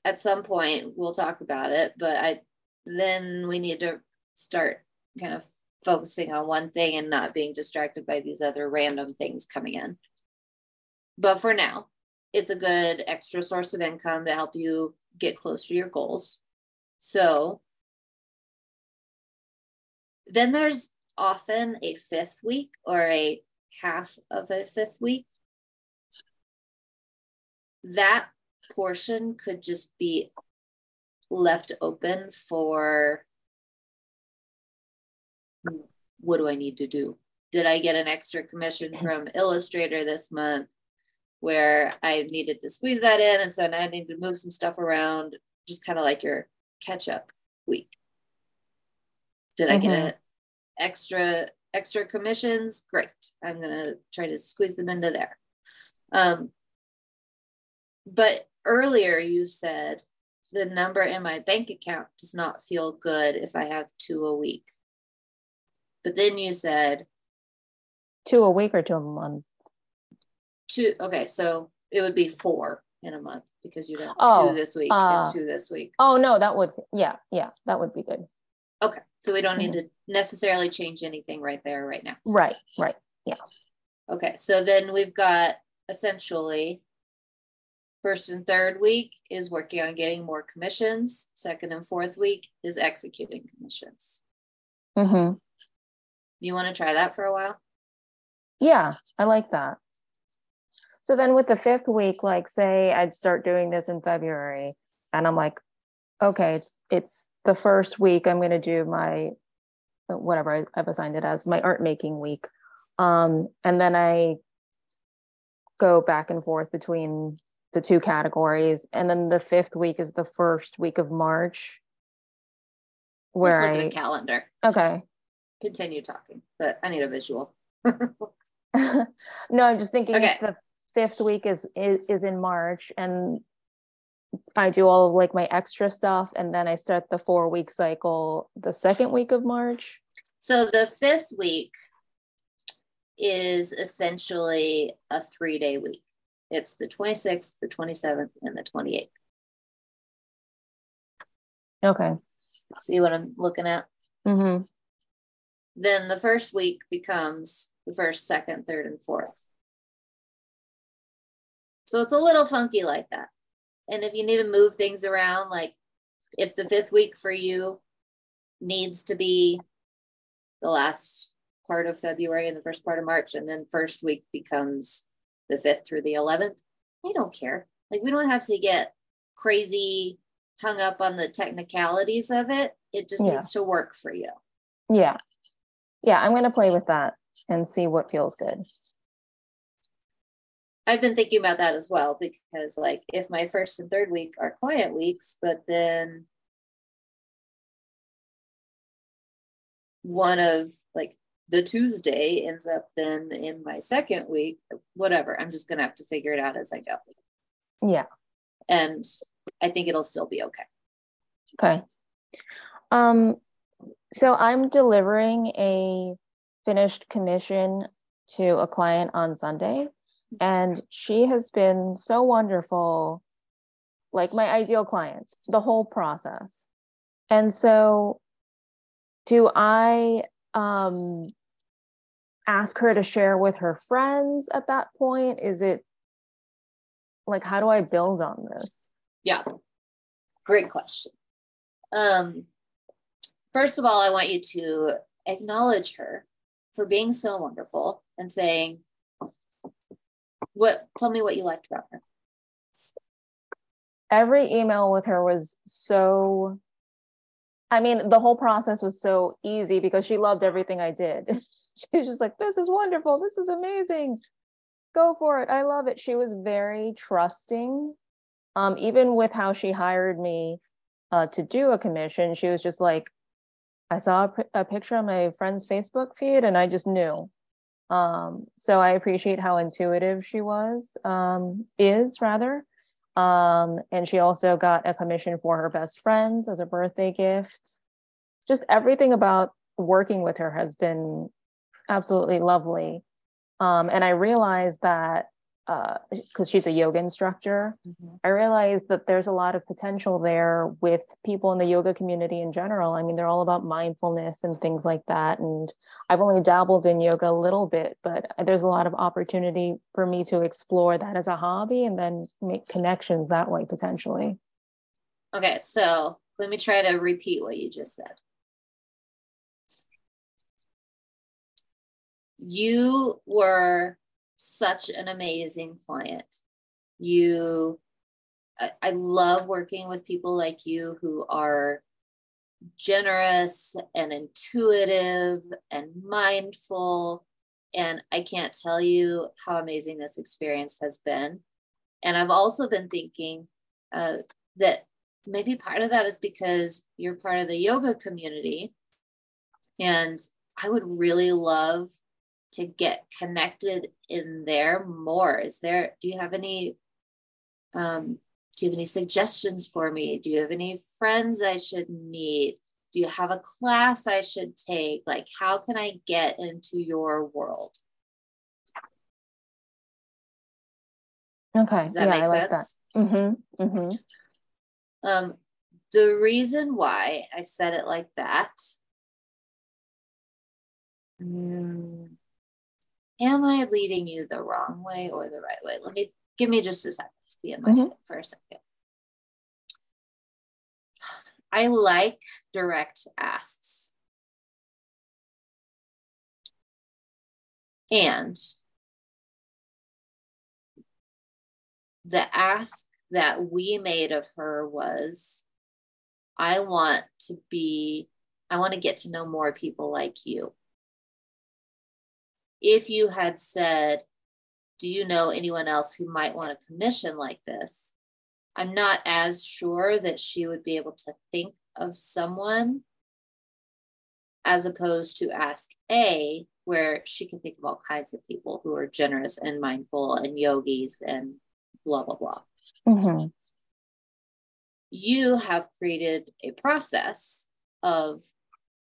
S1: at some point we'll talk about it, but I then we need to start kind of focusing on one thing and not being distracted by these other random things coming in. But for now, it's a good extra source of income to help you get close to your goals. So then there's often a fifth week or a half of a fifth week. That portion could just be left open for what do I need to do? Did I get an extra commission from Illustrator this month where I needed to squeeze that in? And so now I need to move some stuff around, just kind of like your catch up week. Did I get mm-hmm. an extra extra commissions? Great. I'm gonna try to squeeze them into there. Um, but earlier you said the number in my bank account does not feel good if I have two a week. But then you said
S3: Two a week or two a month?
S1: two. Okay, so it would be four in a month because you don't
S3: Oh,
S1: two this week
S3: uh,
S1: and two this week.
S3: Oh no, that would yeah, yeah, that would be good.
S1: Okay, so we don't need to necessarily change anything right there, right now.
S3: Right, right. Yeah.
S1: Okay, so then we've got essentially first and third week is working on getting more commissions. Second and fourth week is executing commissions.
S3: hmm
S1: You want to try that for a while?
S3: Yeah, I like that. So then with the fifth week, like say I'd start doing this in February and I'm like, okay, it's it's the first week I'm gonna do my uh, whatever I- I've assigned it as my art making week. Um, and then I go back and forth between the two categories. And then the fifth week is the first week of March. Where I
S1: the calendar.
S3: okay.
S1: Continue talking, but I need a visual.
S3: no, I'm just thinking
S1: Okay.
S3: if the fifth week is, is is in March and I do all of like my extra stuff and then I start the four week cycle the second week of March.
S1: So the fifth week is essentially a three day week. It's the 26th, the 27th, and the 28th.
S3: Okay.
S1: See what I'm looking at?
S3: hmm
S1: Then the first week becomes the first, second, third, and fourth. So it's a little funky like that. And if you need to move things around, like if the fifth week for you needs to be the last part of February and the first part of March, and then first week becomes the fifth through the 11th, I don't care. Like we don't have to get crazy hung up on the technicalities of it. It just
S3: Yeah.
S1: needs to work for you.
S3: Yeah. yeah, I'm going to play with that and see what feels good.
S1: I've been thinking about that as well because, like, if my first and third week are client weeks, but then one of like the Tuesday ends up then in my second week, whatever, I'm just going to have to figure it out as I go.
S3: Yeah.
S1: And I think it'll still be okay.
S3: Okay. Um, so I'm delivering a finished commission to a client on Sunday, and she has been so wonderful, like my ideal client, the whole process. And so, do I um, ask her to share with her friends at that point? Is it like, how do I build on this?
S1: Yeah, great question. Um, first of all, I want you to acknowledge her for being so wonderful and saying, what tell me what you liked about her.
S3: Every email with her was so I mean, the whole process was so easy because she loved everything I did. she was just like, this is wonderful. This is amazing. Go for it. I love it. She was very trusting. Um, even with how she hired me uh, to do a commission, she was just like, I saw a, a picture on my friend's Facebook feed and I just knew. Um, so I appreciate how intuitive she was, um, is rather. Um, and she also got a commission for her best friends as a birthday gift. Just everything about working with her has been absolutely lovely. Um, and I realized that because uh, she's a yoga instructor, mm-hmm. I realized that there's a lot of potential there with people in the yoga community in general. I mean, they're all about mindfulness and things like that. And I've only dabbled in yoga a little bit, but there's a lot of opportunity for me to explore that as a hobby and then make connections that way potentially.
S1: Okay, so let me try to repeat what you just said. You were such an amazing client. You, I, I love working with people like you who are generous and intuitive and mindful. And I can't tell you how amazing this experience has been. And I've also been thinking uh, that maybe part of that is because you're part of the yoga community. And I would really love to get connected in there more? Is there do you have any um, do you have any suggestions for me? Do you have any friends i should meet? Do you have a class i should take? Like how can i get into your world?
S3: Okay. Does that yeah, make I sense like that. mm-hmm. Mm-hmm.
S1: um the reason why i said it like that um, am I leading you the wrong way or the right way? Let me give me just a second to be in my mm-hmm. head for a second. I like direct asks. And the ask that we made of her was I want to be, I want to get to know more people like you if you had said, Do you know anyone else who might want a commission like this? I'm not as sure that she would be able to think of someone as opposed to ask A, where she can think of all kinds of people who are generous and mindful and yogis and blah, blah, blah. Mm-hmm. You have created a process of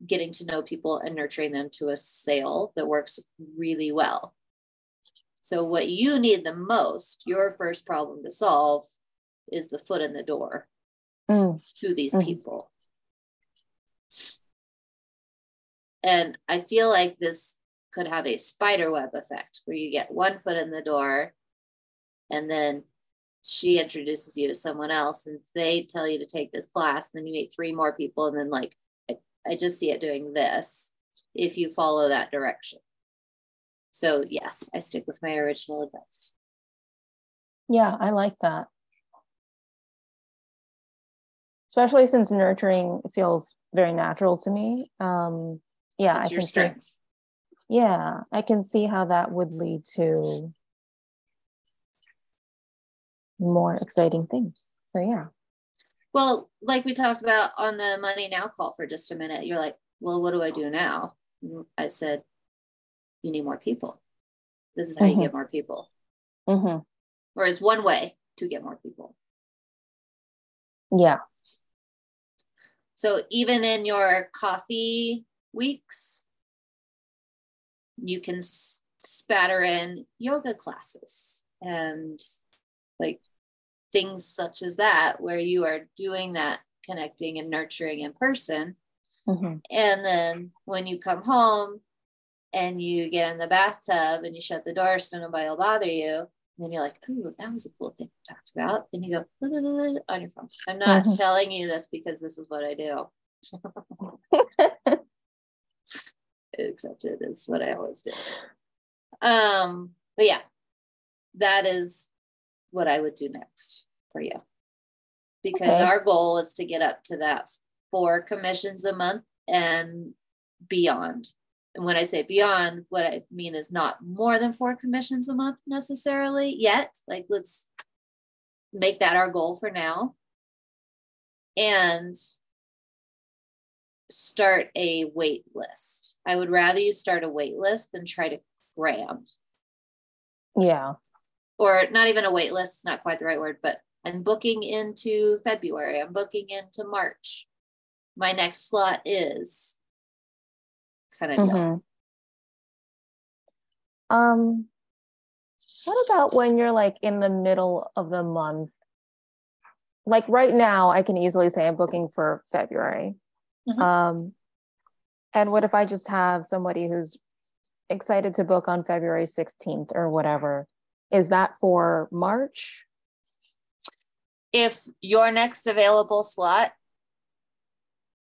S1: getting to know people and nurturing them to a sale that works really well. So, what you need the most, your first problem to solve, is the foot in the door mm. to these mm. people. And I feel like this could have a spider web effect where you get one foot in the door and then she introduces you to someone else and they tell you to take this class and then you meet three more people and then like I just see it doing this if you follow that direction. So, yes, I stick with my original advice.
S3: Yeah, I like that. Especially since nurturing feels very natural to me. Um, yeah,
S1: it's I your think strength.
S3: yeah, I can see how that would lead to more exciting things. So yeah.
S1: Well, like we talked about on the money now call for just a minute, you're like, well, what do I do now? I said, you need more people. This is how mm-hmm. you get more people. Mm-hmm. Or is one way to get more people.
S3: Yeah.
S1: So even in your coffee weeks, you can spatter in yoga classes and like things such as that, where you are doing that connecting and nurturing in person. Mm-hmm. And then when you come home and you get in the bathtub and you shut the door so nobody will bother you, and then you're like, oh, that was a cool thing we talked about. Then you go on your phone. I'm not mm-hmm. telling you this because this is what I do. Except it is what I always do. Um, but yeah, that is what I would do next for you. Because okay. our goal is to get up to that four commissions a month and beyond. And when I say beyond, what I mean is not more than four commissions a month necessarily yet. Like, let's make that our goal for now. And start a wait list. I would rather you start a wait list than try to cram.
S3: Yeah.
S1: Or not even a wait list, not quite the right word, but I'm booking into February, I'm booking into March. My next slot is kind of mm-hmm.
S3: Um what about when you're like in the middle of the month? Like right now, I can easily say I'm booking for February. Mm-hmm. Um, and what if I just have somebody who's excited to book on February 16th or whatever? Is that for March?
S1: If your next available slot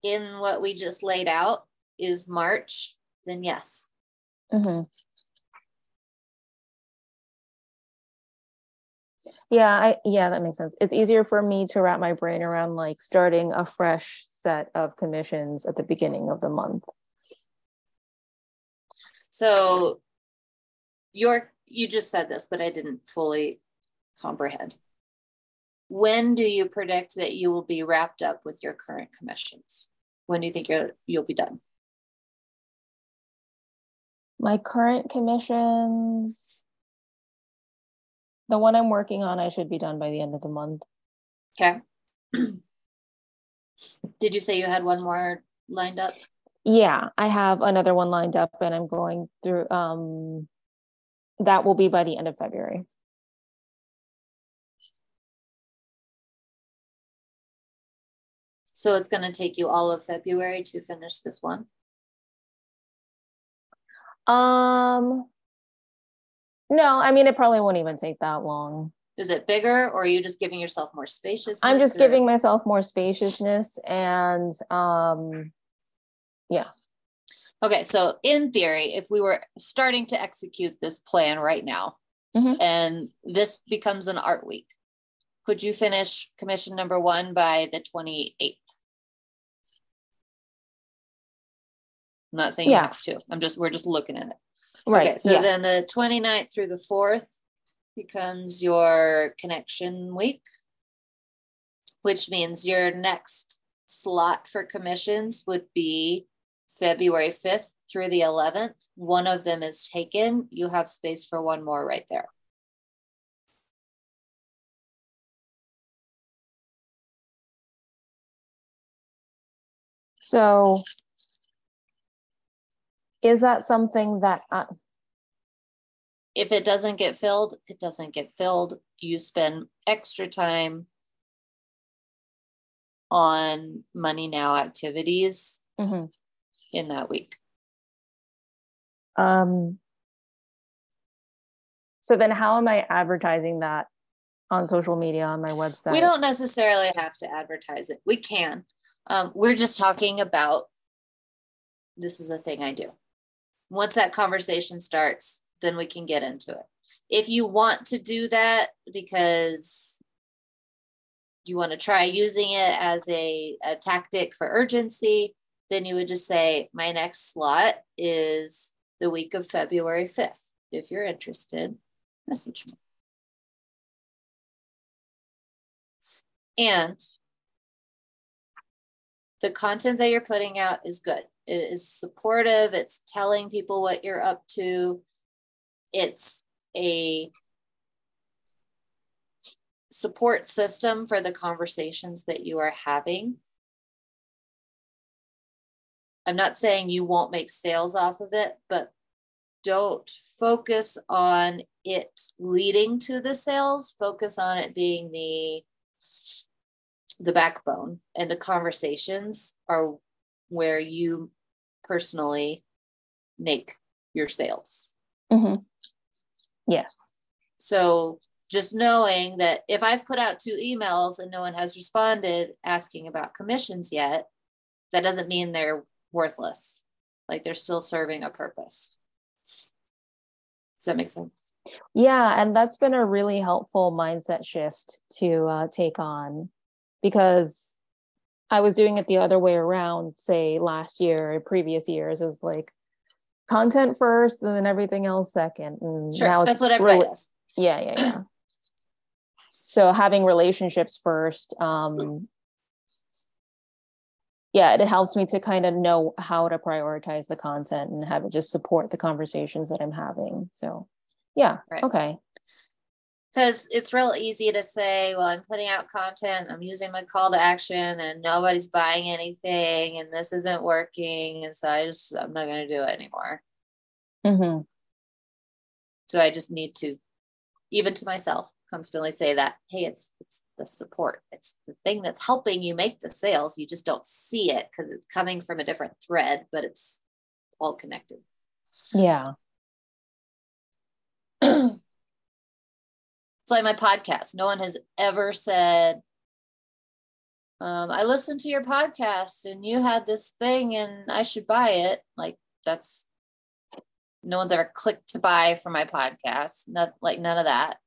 S1: in what we just laid out is March, then yes. Mm-hmm.
S3: Yeah, I yeah, that makes sense. It's easier for me to wrap my brain around like starting a fresh set of commissions at the beginning of the month.
S1: So your you just said this, but I didn't fully comprehend. When do you predict that you will be wrapped up with your current commissions? When do you think you'll you'll be done?
S3: My current commissions, the one I'm working on, I should be done by the end of the month.
S1: Okay. Did you say you had one more lined up?
S3: Yeah, I have another one lined up and I'm going through um that will be by the end of February.
S1: So it's going to take you all of February to finish this one?
S3: Um no, I mean it probably won't even take that long.
S1: Is it bigger or are you just giving yourself more spaciousness?
S3: I'm just or? giving myself more spaciousness and um yeah.
S1: Okay, so in theory, if we were starting to execute this plan right now mm-hmm. and this becomes an art week, could you finish commission number one by the 28th? I'm not saying yeah. you have to. I'm just we're just looking at it. Right. Okay, so yes. then the 29th through the 4th, becomes your connection week, which means your next slot for commissions would be February 5th through the 11th. One of them is taken. You have space for one more right there.
S3: So is that something that uh,
S1: if it doesn't get filled, it doesn't get filled. You spend extra time on money now activities mm-hmm. In that week.
S3: Um, so then how am I advertising that on social media on my website?
S1: We don't necessarily have to advertise it. We can. Um, we're just talking about this is a thing I do. Once that conversation starts, then we can get into it. If you want to do that because you want to try using it as a, a tactic for urgency, then you would just say, My next slot is the week of February 5th. If you're interested, message me. And the content that you're putting out is good. It is supportive. It's telling people what you're up to. It's a support system for the conversations that you are having. I'm not saying you won't make sales off of it, but don't focus on it leading to the sales. Focus on it being the the backbone and the conversations are where you personally make your sales.
S3: Mm-hmm. Yes.
S1: So just knowing that if I've put out two emails and no one has responded asking about commissions yet, that doesn't mean they're worthless. Like they're still serving a purpose. Does that make sense?
S3: Yeah. And that's been a really helpful mindset shift to uh, take on because I was doing it the other way around, say last year or previous years. It was like content first and then everything else second. And
S1: sure, now that's what everybody really,
S3: does. Yeah, yeah, yeah. so having relationships first, um, yeah, it helps me to kind of know how to prioritize the content and have it just support the conversations that I'm having. So yeah, right. okay
S1: because it's real easy to say, well, I'm putting out content, I'm using my call to action, and nobody's buying anything, and this isn't working. And so I just, I'm not going to do it anymore.
S3: Mm-hmm.
S1: So I just need to, even to myself, constantly say that, hey, it's it's the support, it's the thing that's helping you make the sales. You just don't see it because it's coming from a different thread, but it's all connected.
S3: Yeah.
S1: It's like my podcast. No one has ever said, um, I listened to your podcast and you had this thing and I should buy it. Like that's no one's ever clicked to buy for my podcast. Not like none of that.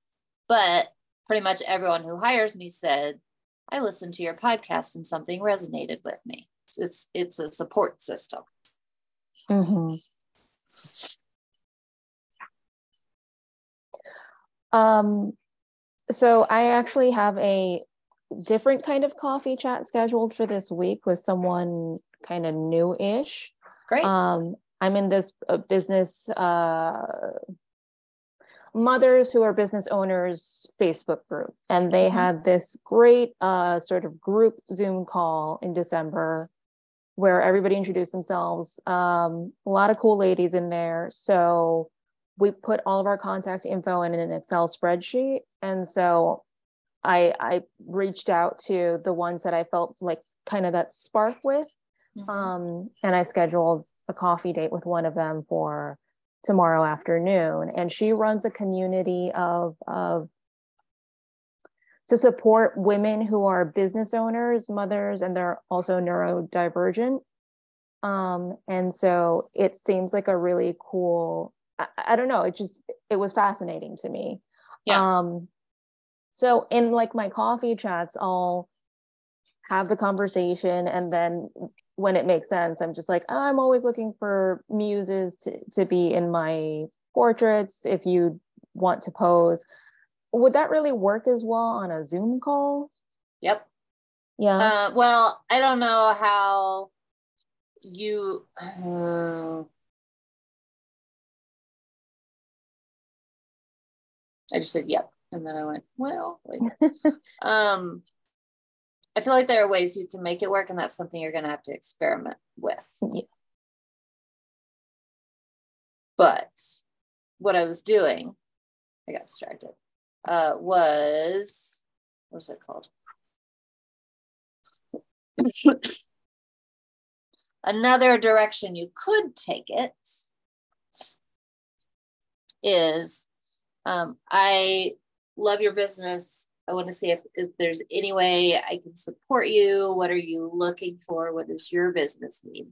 S1: But pretty much everyone who hires me said, I listened to your podcast and something resonated with me. It's it's a support system.
S3: Mm-hmm. Um, so I actually have a different kind of coffee chat scheduled for this week with someone kind of new-ish.
S1: Great.
S3: Um, I'm in this uh, business uh, mothers who are business owners Facebook group, and they mm-hmm. had this great uh, sort of group Zoom call in December where everybody introduced themselves. Um, a lot of cool ladies in there. So we put all of our contact info in an Excel spreadsheet. And so I I reached out to the ones that I felt like kind of that spark with. Mm-hmm. Um, and I scheduled a coffee date with one of them for tomorrow afternoon. And she runs a community of of to support women who are business owners, mothers, and they're also neurodivergent. Um, and so it seems like a really cool I, I don't know it just it was fascinating to me
S1: yeah.
S3: um so in like my coffee chats i'll have the conversation and then when it makes sense i'm just like i'm always looking for muses to, to be in my portraits if you want to pose. Would that really work as well on a zoom call?
S1: Yep.
S3: Yeah.
S1: Uh, well i don't know how you uh, I just said, yep. And then I went, well, um, I feel like there are ways you can make it work, and that's something you're going to have to experiment with.
S3: Yeah.
S1: But what I was doing, I got distracted, uh, was what was it called? Another direction you could take it is um, I love your business. I want to see if, if there's any way I can support you. What are you looking for? What does your business need?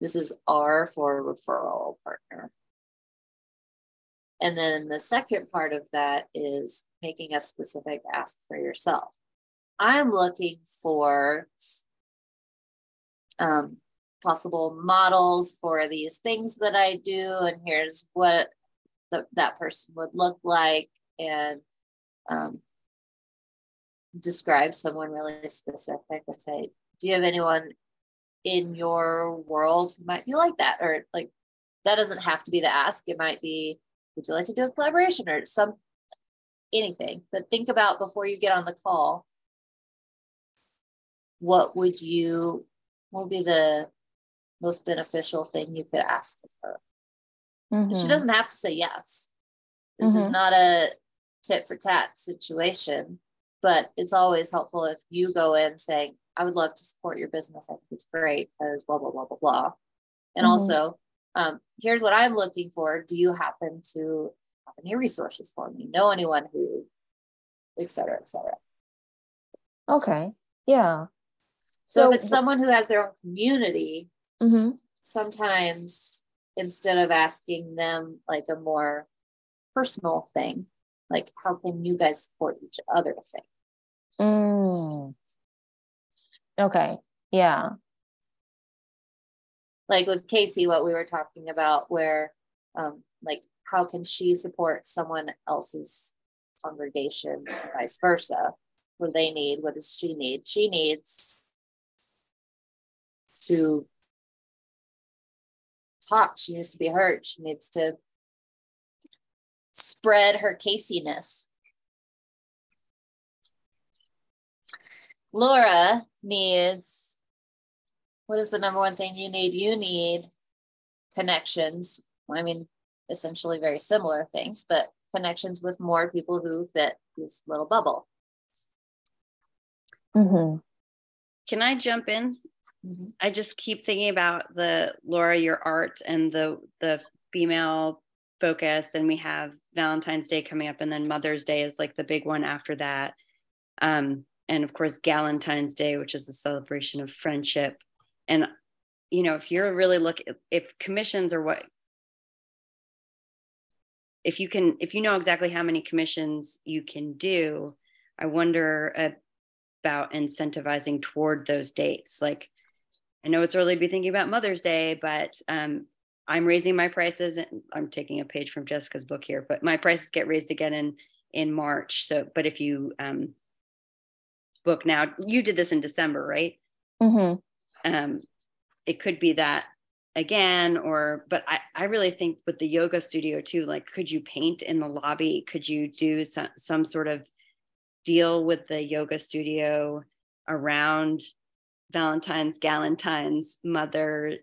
S1: This is R for referral partner. And then the second part of that is making a specific ask for yourself. I'm looking for um, possible models for these things that I do, and here's what the, that person would look like, and um, describe someone really specific and say, Do you have anyone in your world who might be like that? Or like, that doesn't have to be the ask. It might be, Would you like to do a collaboration or some anything? But think about before you get on the call, what would you, what would be the most beneficial thing you could ask of her? Mm-hmm. She doesn't have to say yes. This mm-hmm. is not a tit for tat situation, but it's always helpful if you go in saying, I would love to support your business. I think it's great because blah, blah, blah, blah, blah. And mm-hmm. also, um, here's what I'm looking for. Do you happen to have any resources for me? Know anyone who, et cetera, et cetera.
S3: Okay. Yeah.
S1: So, so if it's someone who has their own community, mm-hmm. sometimes instead of asking them like a more personal thing, like how can you guys support each other thing?
S3: Mm. Okay. Yeah.
S1: Like with Casey, what we were talking about, where um, like how can she support someone else's congregation, vice versa? What do they need? What does she need? She needs to talk. She needs to be heard. She needs to spread her casiness. Laura needs what is the number one thing you need? You need connections. I mean, essentially very similar things, but connections with more people who fit this little bubble.
S2: Mm-hmm. Can I jump in? Mm-hmm. I just keep thinking about the Laura, your art and the the female focus, and we have Valentine's Day coming up, and then Mother's Day is like the big one after that. Um, and of course, Galentine's Day, which is the celebration of friendship. And you know, if you're really look if commissions are what if you can if you know exactly how many commissions you can do, I wonder about incentivizing toward those dates. Like I know it's early to be thinking about Mother's Day, but um, I'm raising my prices. And I'm taking a page from Jessica's book here, but my prices get raised again in in March. So, but if you um, book now, you did this in December, right? Mm-hmm. Um, it could be that again, or but I I really think with the yoga studio too. Like, could you paint in the lobby? Could you do some some sort of deal with the yoga studio around Valentine's, Galentine's, Mother,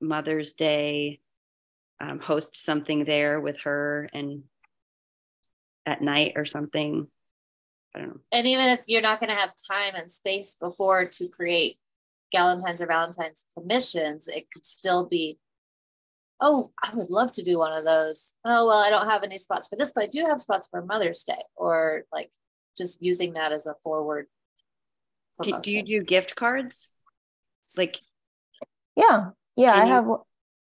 S2: Mother's Day, um, host something there with her and at night or something. I don't know.
S1: And even if you're not going to have time and space before to create Galentine's or Valentine's commissions, it could still be, oh, I would love to do one of those. Oh, well, I don't have any spots for this, but I do have spots for Mother's Day, or like just using that as a forward
S2: promotion. Do you do gift cards? Like,
S3: yeah, yeah, I you, have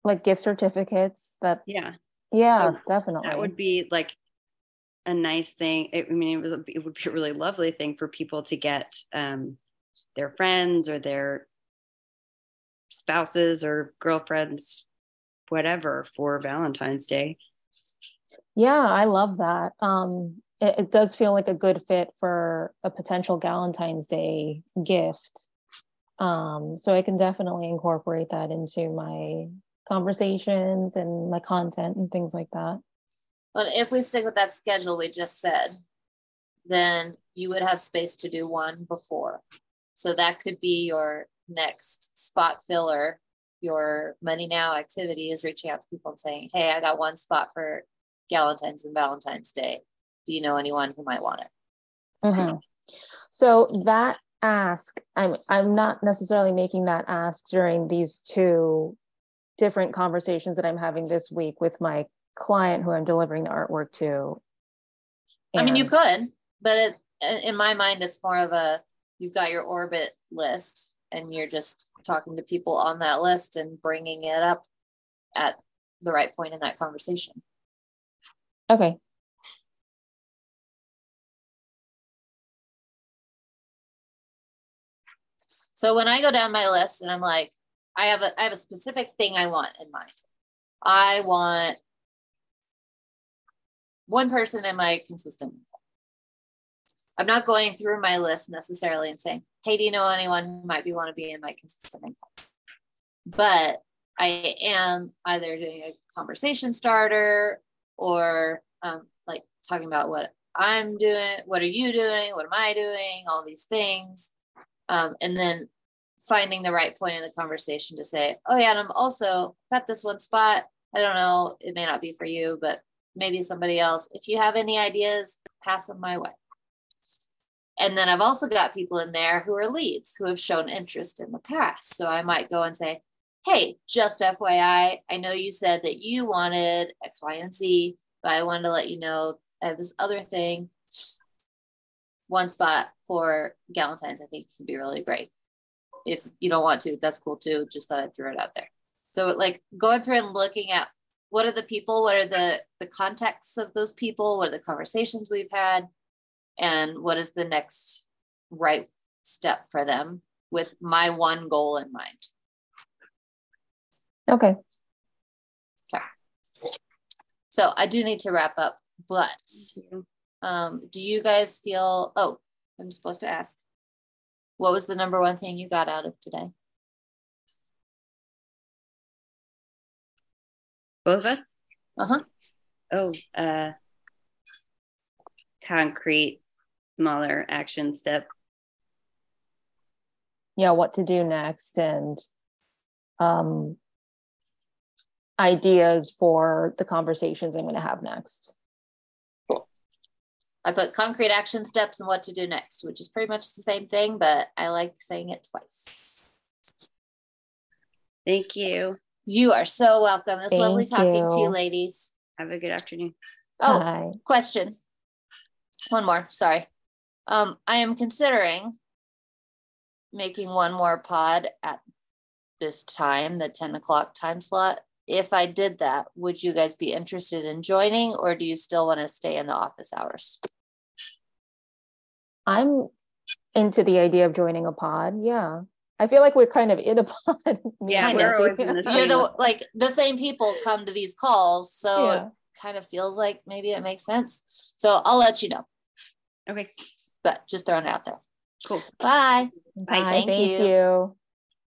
S3: like gift certificates that.
S2: Yeah,
S3: yeah, so definitely.
S2: That would be like a nice thing. It, I mean, it was a, it would be a really lovely thing for people to get um, their friends or their spouses or girlfriends, whatever, for Valentine's Day.
S3: Yeah, I love that. Um, it, it does feel like a good fit for a potential Valentine's Day gift. Um, so I can definitely incorporate that into my conversations and my content and things like that.
S1: But if we stick with that schedule we just said, then you would have space to do one before. So that could be your next spot filler. Your money now activity is reaching out to people and saying, Hey, I got one spot for Galentine's and Valentine's Day do you know anyone who might want it?
S3: Mm-hmm. So that ask, I'm I'm not necessarily making that ask during these two different conversations that I'm having this week with my client who I'm delivering the artwork to.
S1: And I mean, you could, but it, in my mind, it's more of a you've got your orbit list and you're just talking to people on that list and bringing it up at the right point in that conversation.
S3: Okay.
S1: So when I go down my list and I'm like, I have a I have a specific thing I want in mind. I want one person in my consistent. I'm not going through my list necessarily and saying, "Hey, do you know anyone who might be want to be in my consistent income?" But I am either doing a conversation starter or um, like talking about what I'm doing, what are you doing, what am I doing, all these things, um, and then finding the right point in the conversation to say, "Oh yeah, and I'm also got this one spot. I don't know, it may not be for you, but maybe somebody else. If you have any ideas, pass them my way." And then I've also got people in there who are leads who have shown interest in the past. So I might go and say, hey, just FYI, I know you said that you wanted X, Y, and Z, but I wanted to let you know I have this other thing. One spot for Galentine's, I think could be really great. If you don't want to, that's cool too. Just thought I'd throw it out there. So like going through and looking at what are the people, what are the the contexts of those people, what are the conversations we've had, and what is the next right step for them with my one goal in mind.
S3: Okay.
S1: Okay. So I do need to wrap up, but um, do you guys feel? Oh, I'm supposed to ask. What was the number one thing you got out of today?
S2: Both of us?
S1: Uh huh.
S2: Oh, uh, concrete, smaller action step.
S3: Yeah, what to do next and um ideas for the conversations I'm going to have next.
S1: Cool. I put concrete action steps and what to do next, which is pretty much the same thing, but I like saying it twice.
S2: Thank you.
S1: You are so welcome. It's
S3: Thank
S1: lovely talking
S3: you.
S1: to you, ladies.
S2: Have a good afternoon.
S1: Oh,
S3: Hi.
S1: question. One more. Sorry. Um, I am considering making one more pod at this time, the 10 o'clock time slot. If I did that, would you guys be interested in joining or do you still want to stay in the office hours?
S3: I'm into the idea of joining a pod. Yeah. I feel like we're kind of in a pod.
S2: Yeah, we're always in the
S1: You're the like the same people come to these calls, so
S3: Yeah.
S1: it kind of feels like maybe it makes sense. So I'll let you know,
S2: okay,
S1: but just throwing it out there.
S2: cool.
S1: Bye.
S3: Bye.
S1: Thank
S3: Thank
S1: you.
S3: you.